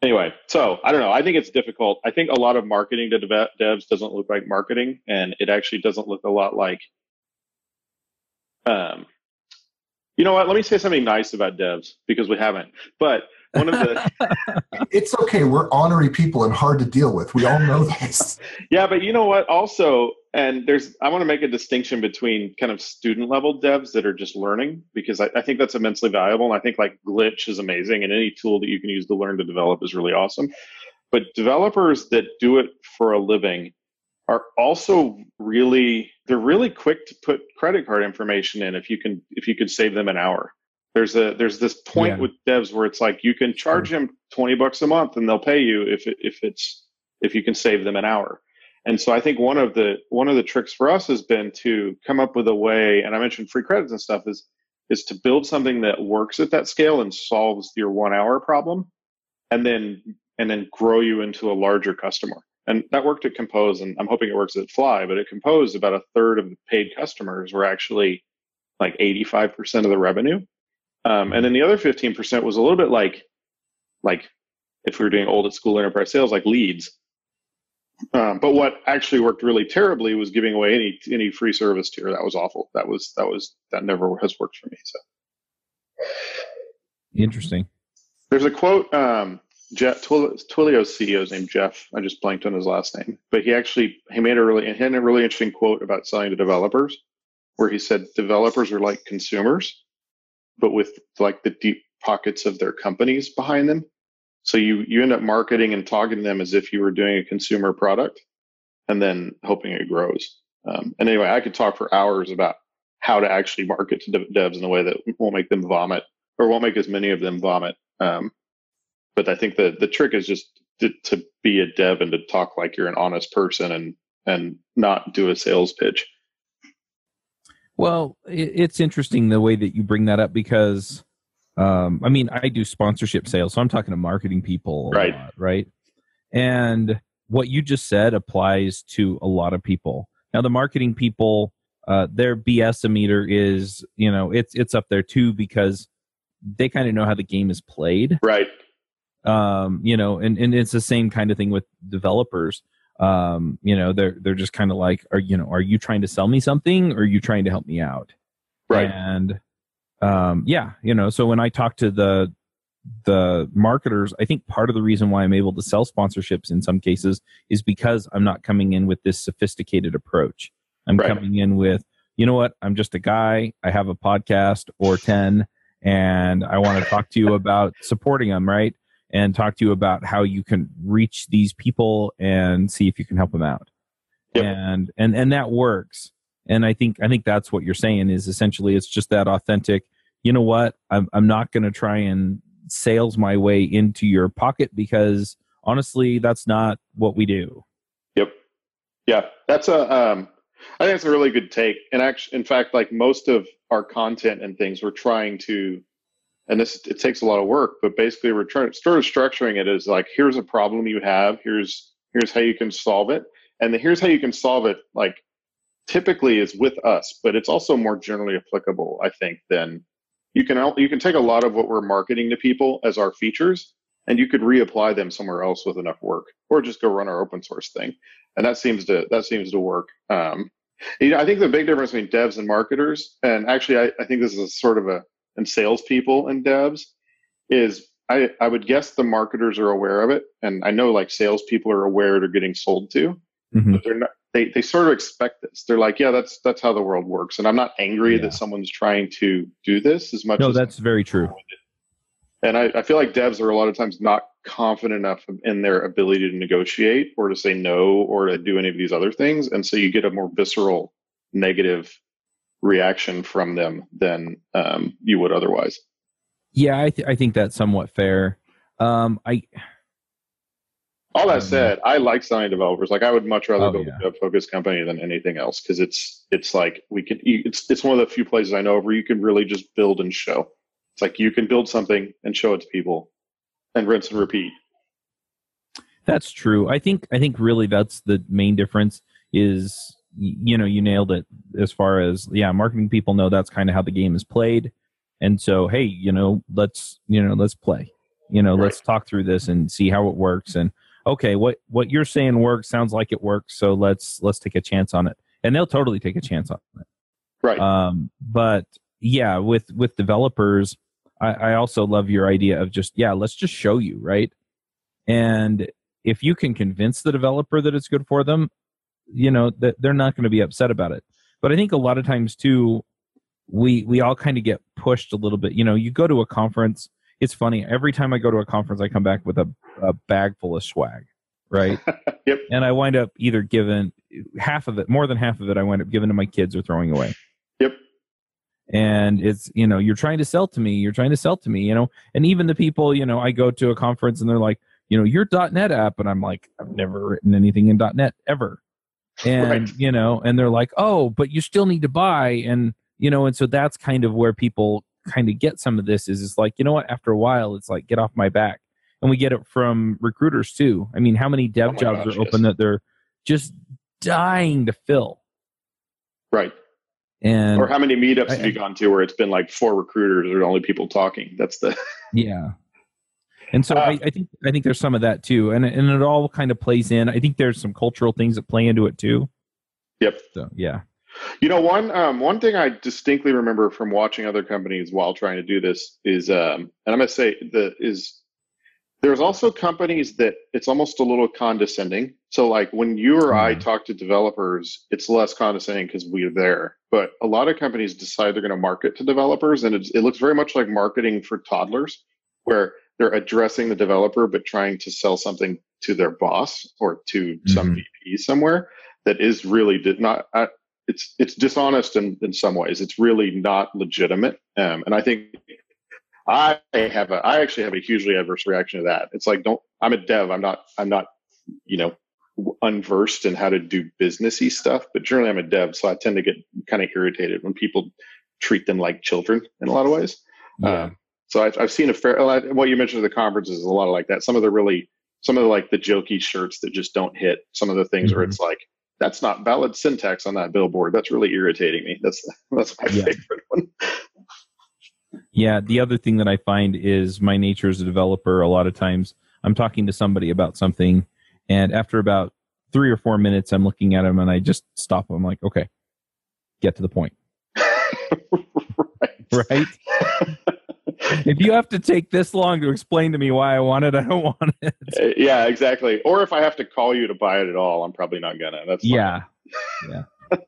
anyway, so I don't know. I think it's difficult. I think a lot of marketing to dev- devs doesn't look like marketing, and it actually doesn't look a lot like. Um, you know what? Let me say something nice about devs because we haven't. But one of the it's okay. We're honorary people and hard to deal with. We all know this. yeah, but you know what? Also, and there's I want to make a distinction between kind of student level devs that are just learning because I, I think that's immensely valuable, and I think like Glitch is amazing, and any tool that you can use to learn to develop is really awesome. But developers that do it for a living are also really they're really quick to put credit card information in if you can if you could save them an hour there's a there's this point Yeah. with devs where it's like you can charge them 20 bucks a month and they'll pay you if it, if it's if you can save them an hour and so i think one of the one of the tricks for us has been to come up with a way and i mentioned free credits and stuff is is to build something that works at that scale and solves your one hour problem and then and then grow you into a larger customer. And that worked at Compose, and I'm hoping it works at Fly. But at Compose, about a third of the paid customers were actually like 85% of the revenue, um, and then the other 15% was a little bit like like if we were doing old at school enterprise sales, like leads. Um, but what actually worked really terribly was giving away any any free service tier. That was awful. That was that was that never has worked for me. So interesting. There's a quote. Um, Jeff Twilio's CEO is named Jeff. I just blanked on his last name, but he actually he made a really he had a really interesting quote about selling to developers, where he said developers are like consumers, but with like the deep pockets of their companies behind them. So you you end up marketing and talking to them as if you were doing a consumer product, and then hoping it grows. Um, and anyway, I could talk for hours about how to actually market to devs in a way that won't make them vomit or won't make as many of them vomit. Um, but I think the the trick is just to, to be a dev and to talk like you're an honest person and and not do a sales pitch. Well, it's interesting the way that you bring that up because um, I mean, I do sponsorship sales, so I'm talking to marketing people, right? Lot, right. And what you just said applies to a lot of people. Now, the marketing people, uh, their BS meter is, you know, it's it's up there too because they kind of know how the game is played, right? Um, you know, and and it's the same kind of thing with developers. Um, you know, they're they're just kind of like, are you know, are you trying to sell me something, or are you trying to help me out? Right. And um, yeah, you know, so when I talk to the the marketers, I think part of the reason why I'm able to sell sponsorships in some cases is because I'm not coming in with this sophisticated approach. I'm right. coming in with, you know what, I'm just a guy. I have a podcast or 10, and I want to talk to you about supporting them, right? And talk to you about how you can reach these people and see if you can help them out. Yep. And and and that works. And i think i think that's what you're saying is essentially it's just that authentic you know what? I'm, I'm not going to try and sales my way into your pocket because honestly that's not what we do. Yep. Yeah that's a um i think it's a really good take. And actually in fact like most of our content and things we're trying to and this it takes a lot of work but basically we're trying sort of structuring it as like here's a problem you have here's here's how you can solve it. And the, here's how you can solve it like typically is with us, but it's also more generally applicable, I think, than you can you can take a lot of what we're marketing to people as our features and you could reapply them somewhere else with enough work or just go run our open source thing. And that seems to that seems to work um, you know, i think the big difference between devs and marketers and actually i, I think this is sort of a and salespeople and devs is I, I would guess the marketers are aware of it and i know like salespeople are aware they're getting sold to mm-hmm. but they're not they they sort of expect this. They're like, yeah, that's that's how the world works. And I'm not angry yeah. that someone's trying to do this as much. No, as that's very true. And I, I feel like devs are a lot of times not confident enough in their ability to negotiate or to say no or to do any of these other things, and so you get a more visceral negative reaction from them than um, you would otherwise. Yeah, I, th- I think that's somewhat fair. Um, I all that said, I like selling developers. Like I would much rather oh, build yeah. a focused company than anything else because it's it's like we can. It's it's one of the few places I know where you can really just build and show. It's like you can build something and show it to people, and rinse and repeat. That's true. I think I think really that's the main difference. Is you know you nailed it as far as yeah marketing people know that's kind of how the game is played and so hey you know let's you know let's play you know right. let's talk through this and see how it works and okay, what what you're saying works sounds like it works, so let's let's take a chance on it. And they'll totally take a chance on it. Right. Um, but yeah, with with developers, I, I also love your idea of just yeah, let's just show you, right? And if you can convince the developer that it's good for them, you know that they're not going to be upset about it. But I think a lot of times too, we we all kind of get pushed a little bit. You know, you go to a conference it's funny every time i go to a conference i come back with a, a bag full of swag right? Yep. And i wind up either giving half of it more than half of it i wind up giving to my kids or throwing away. Yep. And it's you know you're trying to sell to me you're trying to sell to me you know? And even the people you know i go to a conference and they're like you know your net app and i'm like i've never written anything in net ever and right. you know and they're like oh but you still need to buy and you know and so that's kind of where people kind of get some of this is it's like you know what after a while it's like get off my back and we get it from recruiters too. I mean, how many oh dev Oh jobs gosh, are open yes. that they're just dying to fill? Right. And or how many meetups I- have you gone to where it's been like four recruiters or only people talking? That's the Yeah. And so Uh, I, I think I think there's some of that too, and and it all kind of plays in. I think there's some cultural things that play into it too. Yep. So yeah, You know, one um, one thing I distinctly remember from watching other companies while trying to do this is, um, and I'm gonna say the is there's also companies that it's almost a little condescending. So like when you or I Mhm. talk to developers, it's less condescending because we're there. But a lot of companies decide they're going to market to developers, and it's, it looks very much like marketing for toddlers, where they're addressing the developer but trying to sell something to their boss or to some Mhm. VP somewhere that is really did not. Uh, it's it's dishonest in, in some ways. It's really not legitimate, um, and I think I have a I actually have a hugely adverse reaction to that. It's like don't I'm a dev. I'm not I'm not you know unversed in how to do businessy stuff, but generally I'm a dev, so I tend to get kind of irritated when people treat them like children in a lot of ways. yeah, Um, so I've, I've seen a fair, what you mentioned at the conferences is a lot of like that. Some of the really, some of the like the jokey shirts that just don't hit. Some of the things where Mhm. it's like, that's not valid syntax on that billboard. That's really irritating me. That's, that's my Yeah. favorite one. yeah. The other thing that I find is my nature as a developer. A lot of times I'm talking to somebody about something, and after about three or four minutes, I'm looking at them and I just stop. I'm like, okay, get to the point, right. right? If you have to take this long to explain to me why I want it, I don't want it. Uh, Yeah, exactly. Or if I have to call you to buy it at all, I'm probably not gonna. That's fine. Yeah,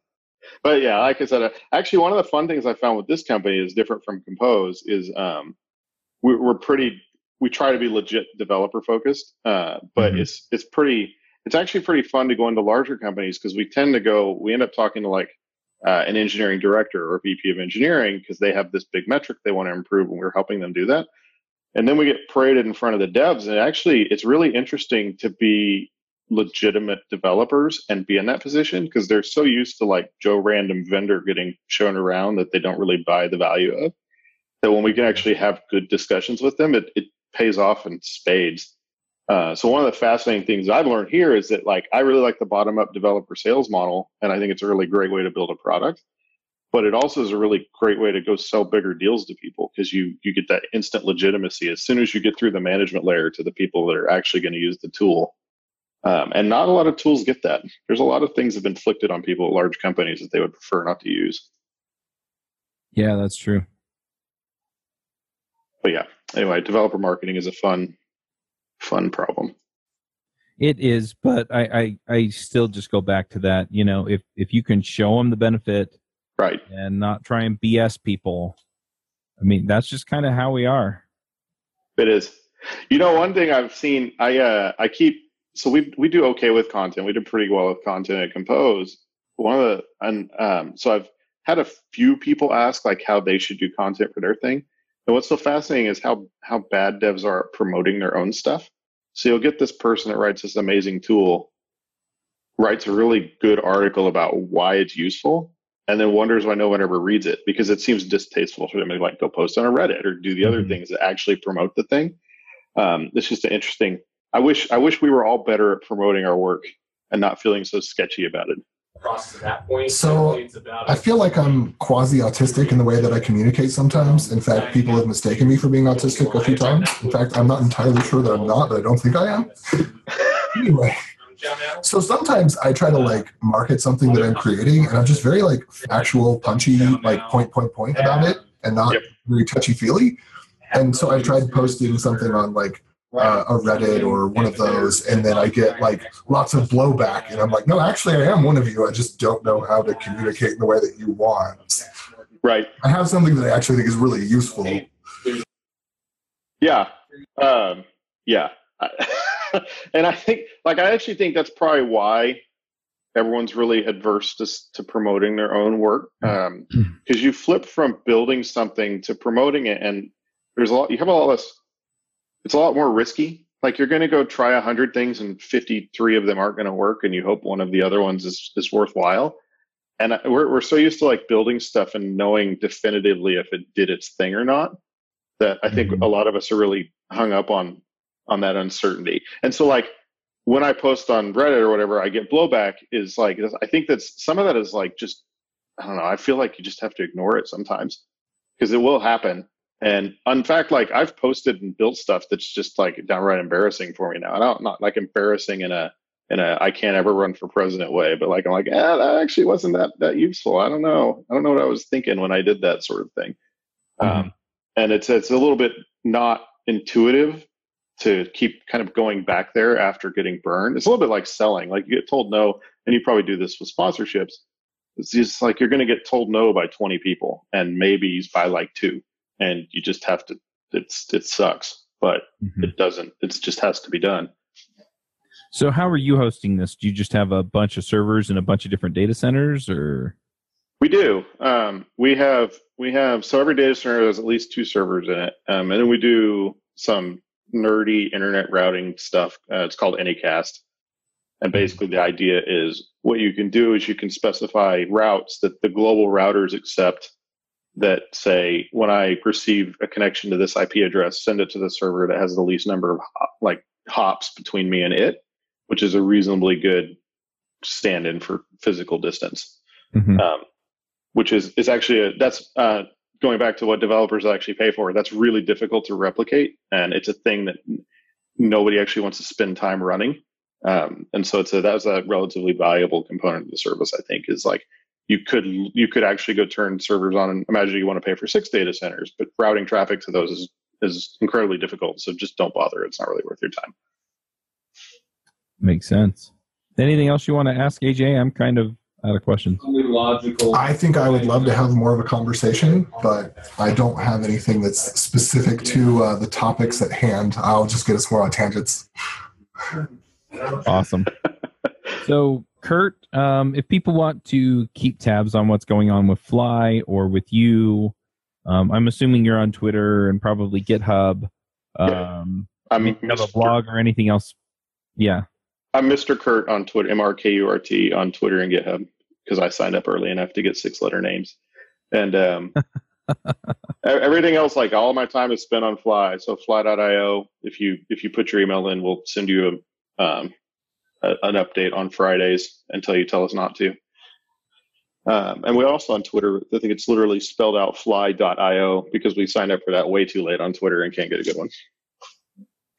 but yeah, like I said, uh, actually, one of the fun things I found with this company is different from Compose is um, we, we're pretty. We try to be legit developer focused, uh, but Mhm. it's it's pretty. It's actually pretty fun to go into larger companies because we tend to go. We end up talking to like uh, an engineering director or VP of engineering because they have this big metric they want to improve, and we're helping them do that. And then we get paraded in front of the devs, and actually, it's really interesting to be legitimate developers and be in that position because they're so used to like Joe random vendor getting shown around that they don't really buy the value of. That when we can actually have good discussions with them, it, it pays off in spades. Uh, so one of the fascinating things I've learned here is that like I really like the bottom up developer sales model, and I think it's a really great way to build a product. But it also is a really great way to go sell bigger deals to people because you you get that instant legitimacy as soon as you get through the management layer to the people that are actually going to use the tool. Um, and not a lot of tools get that. There's a lot of things have been inflicted on people at large companies that they would prefer not to use. yeah, that's true. But yeah, anyway, developer marketing is a fun, fun problem. It is, but I, I I still just go back to that. You know, if if you can show them the benefit Right. and not try and BS people, I mean, that's just kind of how we are. It is. You know, one thing I've seen, I uh, I keep so we we do okay with content. We do pretty well with content at Compose. One of the and um, so I've had a few people ask like how they should do content for their thing. And what's so fascinating is how how bad devs are at promoting their own stuff. So you'll get this person that writes this amazing tool, writes a really good article about why it's useful, and then wonders why no one ever reads it because it seems distasteful for them to like go post on a Reddit or do the other Mhm. things that actually promote the thing. Um, it's just an interesting. I wish I wish we were all better at promoting our work and not feeling so sketchy about it. Process to that point. So, it's about I feel like I'm quasi autistic in the way that I communicate sometimes. In fact, people have mistaken me for being autistic a few times. In fact, I'm not entirely sure that I'm not, but I don't think I am. Anyway, so sometimes I try to like market something that I'm creating and I'm just very like factual, punchy, like point, point, point about it and not very touchy feely. And so I've tried posting something on like uh, a Reddit or one of those, and then I get like lots of blowback, and I'm like, no, actually, I am one of you. I just don't know how to communicate in the way that you want. Right. I have something that I actually think is really useful. Yeah. Um, yeah. and I think, like, I actually think that's probably why everyone's really adverse to, to promoting their own work. Um, because you flip from building something to promoting it, and there's a lot, you have a lot less, it's a lot more risky. Like, you're going to go try a 100 things, and 53 of them aren't going to work, and you hope one of the other ones is, is worthwhile. And we're, we're so used to like building stuff and knowing definitively if it did its thing or not that I think Mhm. a lot of us are really hung up on on that uncertainty. And so like when I post on Reddit or whatever, I get blowback is like I think that's some of that is like just I don't know. I feel like you just have to ignore it sometimes because it will happen. And in fact, like I've posted and built stuff that's just like downright embarrassing for me now. I don't not like embarrassing in a in a I can't ever run for president way, but like I'm like, yeah, that actually wasn't that that useful. I don't know. I don't know what I was thinking when I did that sort of thing. Mm-hmm. Um, and it's it's a little bit not intuitive to keep kind of going back there after getting burned. It's a little bit like selling. Like you get told no, and you probably do this with sponsorships. It's just like you're going to get told no by 20 people and maybe by like two, and you just have to. It's it sucks, but mm-hmm. it doesn't. It just has to be done. So how are you hosting this? Do you just have a bunch of servers and a bunch of different data centers, or? We do. Um, we have we have so every data center has at least two servers in it, um, and then we do some nerdy internet routing stuff. Uh, it's called Anycast. And basically, the idea is what you can do is you can specify routes that the global routers accept that say, when I receive a connection to this IP address, send it to the server that has the least number of like hops between me and it, which is a reasonably good stand in for physical distance. Mm-hmm. Um, which is, is actually a, that's uh, going back to what developers actually pay for, that's really difficult to replicate, and it's a thing that nobody actually wants to spend time running. Um, and so it's a, that's a relatively valuable component of the service. I think is like you could you could actually go turn servers on and imagine you want to pay for six data centers, but routing traffic to those is is incredibly difficult. So just don't bother. It's not really worth your time. Makes sense. Anything else you want to ask AJ? I'm kind of out of questions. Logical. I think I would love to have more of a conversation, but I don't have anything that's specific to uh, the topics at hand. I'll just get us more on tangents. Awesome. So, Kurt, um, if people want to keep tabs on what's going on with Fly or with you, um, I'm assuming you're on Twitter and probably GitHub. Um, I mean, have a blog or anything else? Yeah. I'm Mr. Kurt on Twitter, M R K U R T on Twitter and GitHub because I signed up early enough to get six letter names. And um, everything else, like all my time is spent on Fly. So Fly.io, if you if you put your email in, we'll send you a, um, a an update on Fridays until you tell us not to. Um, and we also on Twitter, I think it's literally spelled out fly.io because we signed up for that way too late on Twitter and can't get a good one.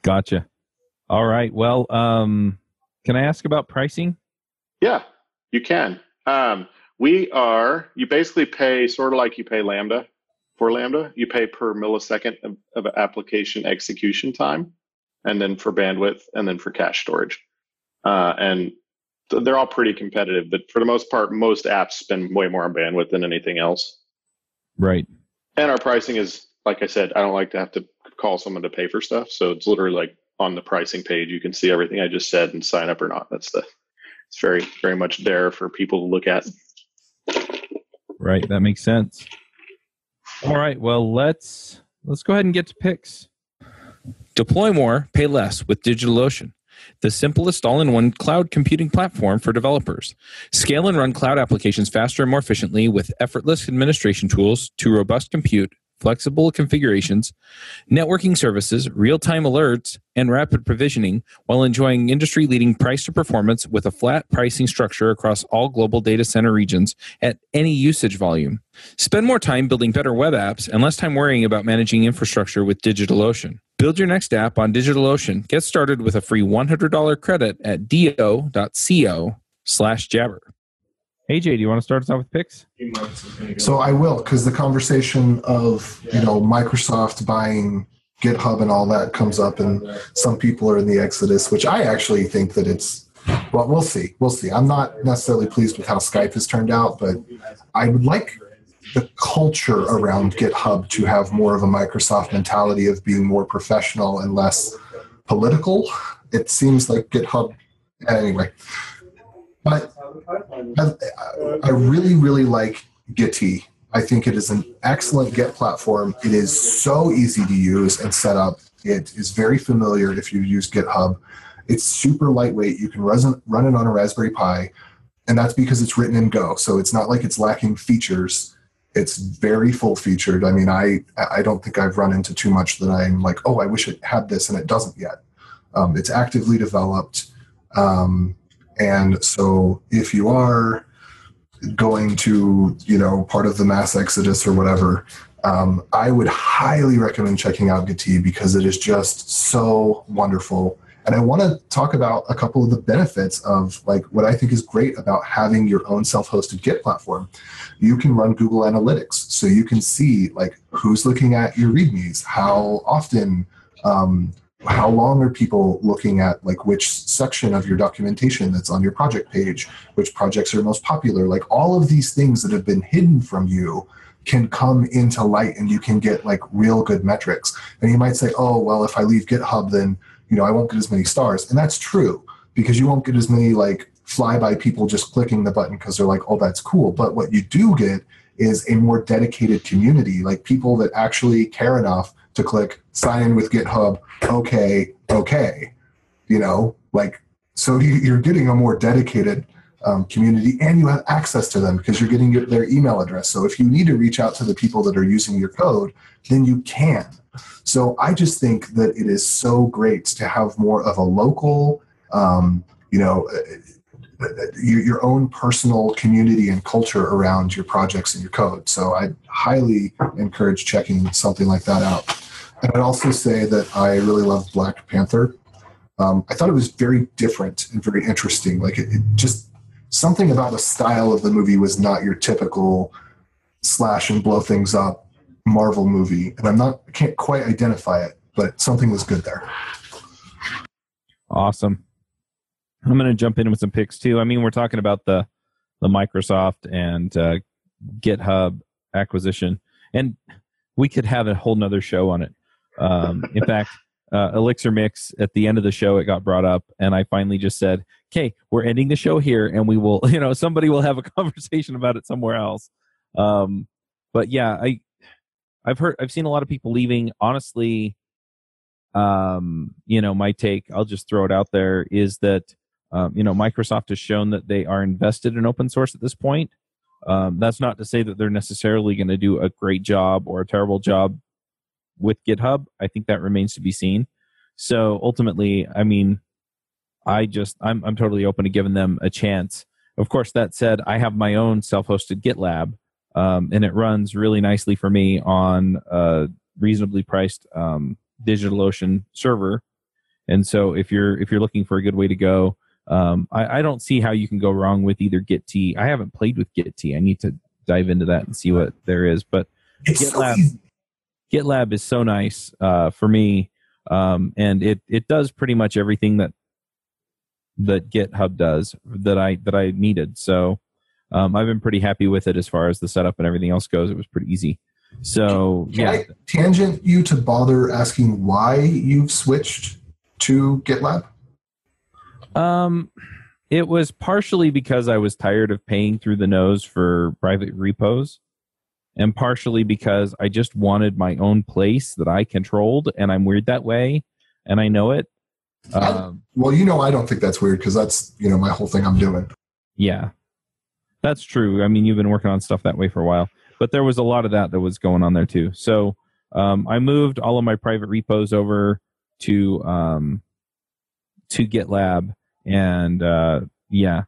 Gotcha. All right. Well, um, can I ask about pricing? Yeah, you can. Um, we are, you basically pay sort of like you pay Lambda for Lambda. You pay per millisecond of, of application execution time, and then for bandwidth, and then for cache storage. Uh, and th- they're all pretty competitive, but for the most part, most apps spend way more on bandwidth than anything else. Right. And our pricing is, like I said, I don't like to have to call someone to pay for stuff. So it's literally like on the pricing page, you can see everything I just said and sign up or not. That's the it's very very much there for people to look at. Right, that makes sense. All right, well let's let's go ahead and get to picks. Deploy more, pay less with DigitalOcean, the simplest all-in-one cloud computing platform for developers. Scale and run cloud applications faster and more efficiently with effortless administration tools to robust compute flexible configurations, networking services, real time alerts, and rapid provisioning while enjoying industry leading price to performance with a flat pricing structure across all global data center regions at any usage volume. Spend more time building better web apps and less time worrying about managing infrastructure with DigitalOcean. Build your next app on DigitalOcean. Get started with a free $100 credit at do.co slash jabber. AJ, do you want to start us off with picks? So I will, because the conversation of you know Microsoft buying GitHub and all that comes up, and some people are in the exodus, which I actually think that it's. Well, we'll see. We'll see. I'm not necessarily pleased with how Skype has turned out, but I would like the culture around GitHub to have more of a Microsoft mentality of being more professional and less political. It seems like GitHub. Anyway, but I, I really, really like Gitea. I think it is an excellent Git platform. It is so easy to use and set up. It is very familiar if you use GitHub. It's super lightweight. You can run it on a Raspberry Pi, and that's because it's written in Go. So it's not like it's lacking features. It's very full featured. I mean, I I don't think I've run into too much that I'm like, oh, I wish it had this, and it doesn't yet. Um, it's actively developed. Um, and so if you are going to, you know, part of the mass exodus or whatever, um, I would highly recommend checking out Gitea because it is just so wonderful. And I want to talk about a couple of the benefits of like what I think is great about having your own self-hosted Git platform. You can run Google Analytics, so you can see like who's looking at your READMEs, how often, um, how long are people looking at like which section of your documentation that's on your project page, which projects are most popular, like all of these things that have been hidden from you can come into light and you can get like real good metrics. And you might say, oh, well, if I leave GitHub, then, you know, I won't get as many stars. And that's true because you won't get as many like flyby people just clicking the button because they're like, oh, that's cool. But what you do get is a more dedicated community, like people that actually care enough to click sign in with GitHub, okay, okay. You know, like, so you're getting a more dedicated um, community and you have access to them because you're getting your, their email address. So if you need to reach out to the people that are using your code, then you can. So I just think that it is so great to have more of a local, um, you know, uh, uh, your, your own personal community and culture around your projects and your code. So I highly encourage checking something like that out. And I'd also say that I really love Black Panther. Um, I thought it was very different and very interesting. Like it, it just something about the style of the movie was not your typical slash and blow things up Marvel movie, and I'm not I can't quite identify it, but something was good there. Awesome. I'm going to jump in with some picks too. I mean, we're talking about the the Microsoft and uh, GitHub acquisition, and we could have a whole nother show on it. Um, in fact, uh, Elixir Mix at the end of the show, it got brought up, and I finally just said, "Okay, we're ending the show here, and we will, you know, somebody will have a conversation about it somewhere else." Um, but yeah, I, I've heard, I've seen a lot of people leaving. Honestly, um, you know, my take, I'll just throw it out there, is that, um, you know, Microsoft has shown that they are invested in open source at this point. Um, that's not to say that they're necessarily going to do a great job or a terrible job with GitHub. I think that remains to be seen. So ultimately, I mean, I just I'm I'm totally open to giving them a chance. Of course, that said, I have my own self-hosted GitLab, um, and it runs really nicely for me on a reasonably priced um, DigitalOcean server. And so, if you're if you're looking for a good way to go, um, I, I, don't see how you can go wrong with either Gitea. I haven't played with Gitea. I need to dive into that and see what there is. But it's GitLab, so GitLab is so nice uh, for me, um, and it it does pretty much everything that that GitHub does that I that I needed. So um, I've been pretty happy with it as far as the setup and everything else goes. It was pretty easy. So Can yeah. I tangent you to bother asking why you've switched to GitLab? Um, it was partially because I was tired of paying through the nose for private repos and partially because I just wanted my own place that I controlled, and I'm weird that way, and I know it. Um, well, you know, I don't think that's weird because that's you know my whole thing I'm doing. Yeah, that's true. I mean, you've been working on stuff that way for a while, but there was a lot of that that was going on there too. So um, I moved all of my private repos over to um, to GitLab, and uh, yeah,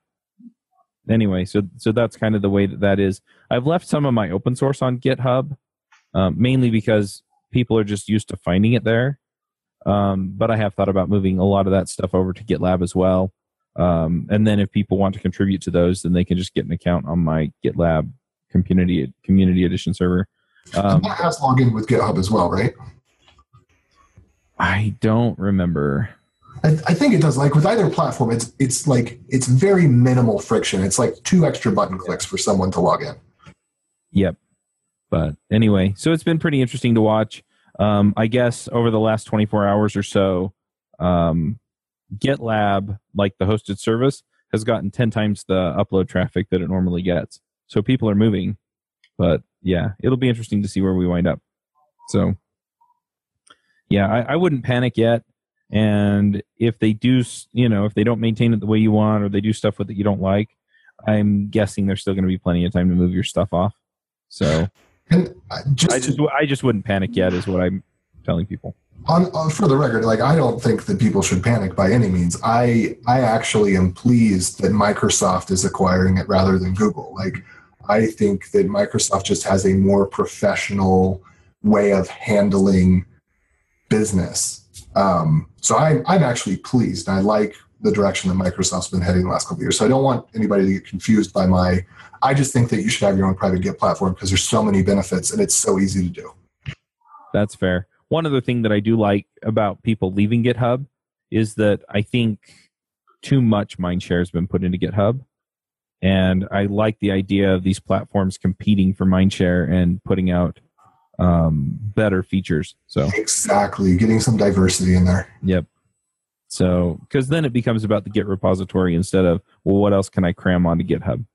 anyway, so so that's kind of the way that that is. I've left some of my open source on GitHub, um, mainly because people are just used to finding it there. Um, but I have thought about moving a lot of that stuff over to GitLab as well. Um, and then if people want to contribute to those, then they can just get an account on my GitLab community community edition server. Um, that has login with GitHub as well, right? I don't remember. I, I, think it does. Like with either platform, it's it's like it's very minimal friction. It's like two extra button clicks for someone to log in. Yep. But anyway, so it's been pretty interesting to watch. Um, I guess over the last 24 hours or so, um, GitLab, like the hosted service, has gotten 10 times the upload traffic that it normally gets. So people are moving. But yeah, it'll be interesting to see where we wind up. So yeah, I, I wouldn't panic yet. And if they do, you know, if they don't maintain it the way you want or they do stuff with it you don't like, I'm guessing there's still going to be plenty of time to move your stuff off. So and just I just I just wouldn't panic yet is what I'm telling people. On, on, for the record, like I don't think that people should panic by any means. I I actually am pleased that Microsoft is acquiring it rather than Google. Like I think that Microsoft just has a more professional way of handling business. Um, so I'm I'm actually pleased. I like the direction that Microsoft's been heading the last couple of years. So I don't want anybody to get confused by my. I just think that you should have your own private Git platform because there's so many benefits and it's so easy to do. That's fair. One other thing that I do like about people leaving GitHub is that I think too much mindshare has been put into GitHub. And I like the idea of these platforms competing for mindshare and putting out um, better features. So exactly, getting some diversity in there. Yep. So, because then it becomes about the Git repository instead of, well, what else can I cram onto GitHub?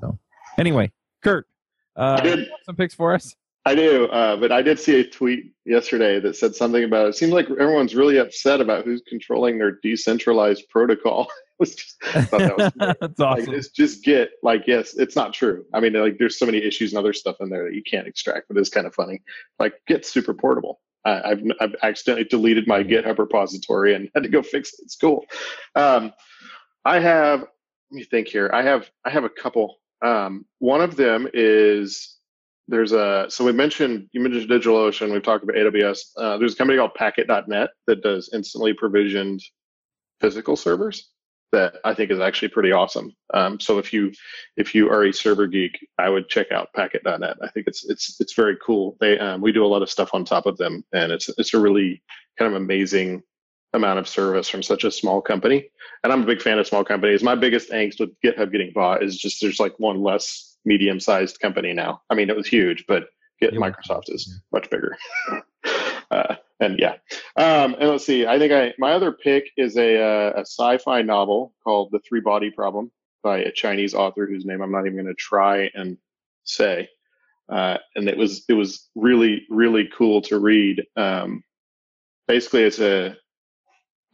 So, anyway, Kurt, uh, some picks for us. I do, uh, but I did see a tweet yesterday that said something about it seems like everyone's really upset about who's controlling their decentralized protocol. was just, that was That's awesome. Like, it's just Git. Like, yes, it's not true. I mean, like, there's so many issues and other stuff in there that you can't extract, but it's kind of funny. Like, Git's super portable. I've, I've accidentally deleted my GitHub repository and had to go fix it. It's cool. Um, I have, let me think here. I have, I have a couple. Um, one of them is there's a, so we mentioned, you mentioned DigitalOcean. We've talked about AWS. Uh, there's a company called Packet.net that does instantly provisioned physical servers that I think is actually pretty awesome. Um, so if you if you are a server geek, I would check out Packet.net. I think it's it's it's very cool. They um, we do a lot of stuff on top of them, and it's it's a really kind of amazing amount of service from such a small company. And I'm a big fan of small companies. My biggest angst with GitHub getting bought is just there's like one less medium sized company now. I mean, it was huge, but Git Microsoft is much bigger. uh, and yeah, um, and let's see. I think I my other pick is a, uh, a sci-fi novel called The Three Body Problem by a Chinese author whose name I'm not even going to try and say. Uh, and it was it was really really cool to read. Um, basically, it's a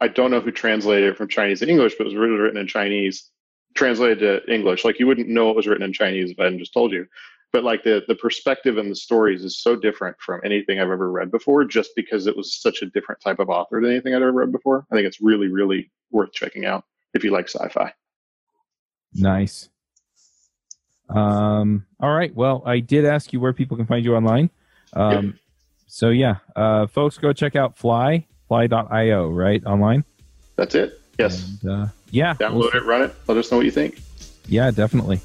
I don't know who translated it from Chinese to English, but it was really written in Chinese, translated to English. Like you wouldn't know it was written in Chinese if I hadn't just told you but like the the perspective and the stories is so different from anything I've ever read before, just because it was such a different type of author than anything I'd ever read before. I think it's really, really worth checking out if you like sci-fi. Nice. Um, all right. Well, I did ask you where people can find you online. Um, yep. So yeah, uh, folks, go check out Fly, fly.io, right online. That's it. Yes. And, uh, yeah. Download we'll it, run it. Let us know what you think. Yeah, definitely.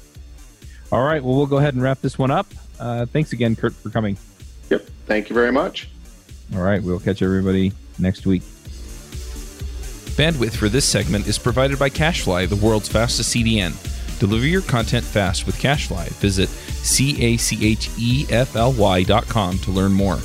All right. Well, we'll go ahead and wrap this one up. Uh, thanks again, Kurt, for coming. Yep. Thank you very much. All right. We'll catch everybody next week. Bandwidth for this segment is provided by CacheFly, the world's fastest CDN. Deliver your content fast with CacheFly. Visit C A C H E F L Y dot com to learn more.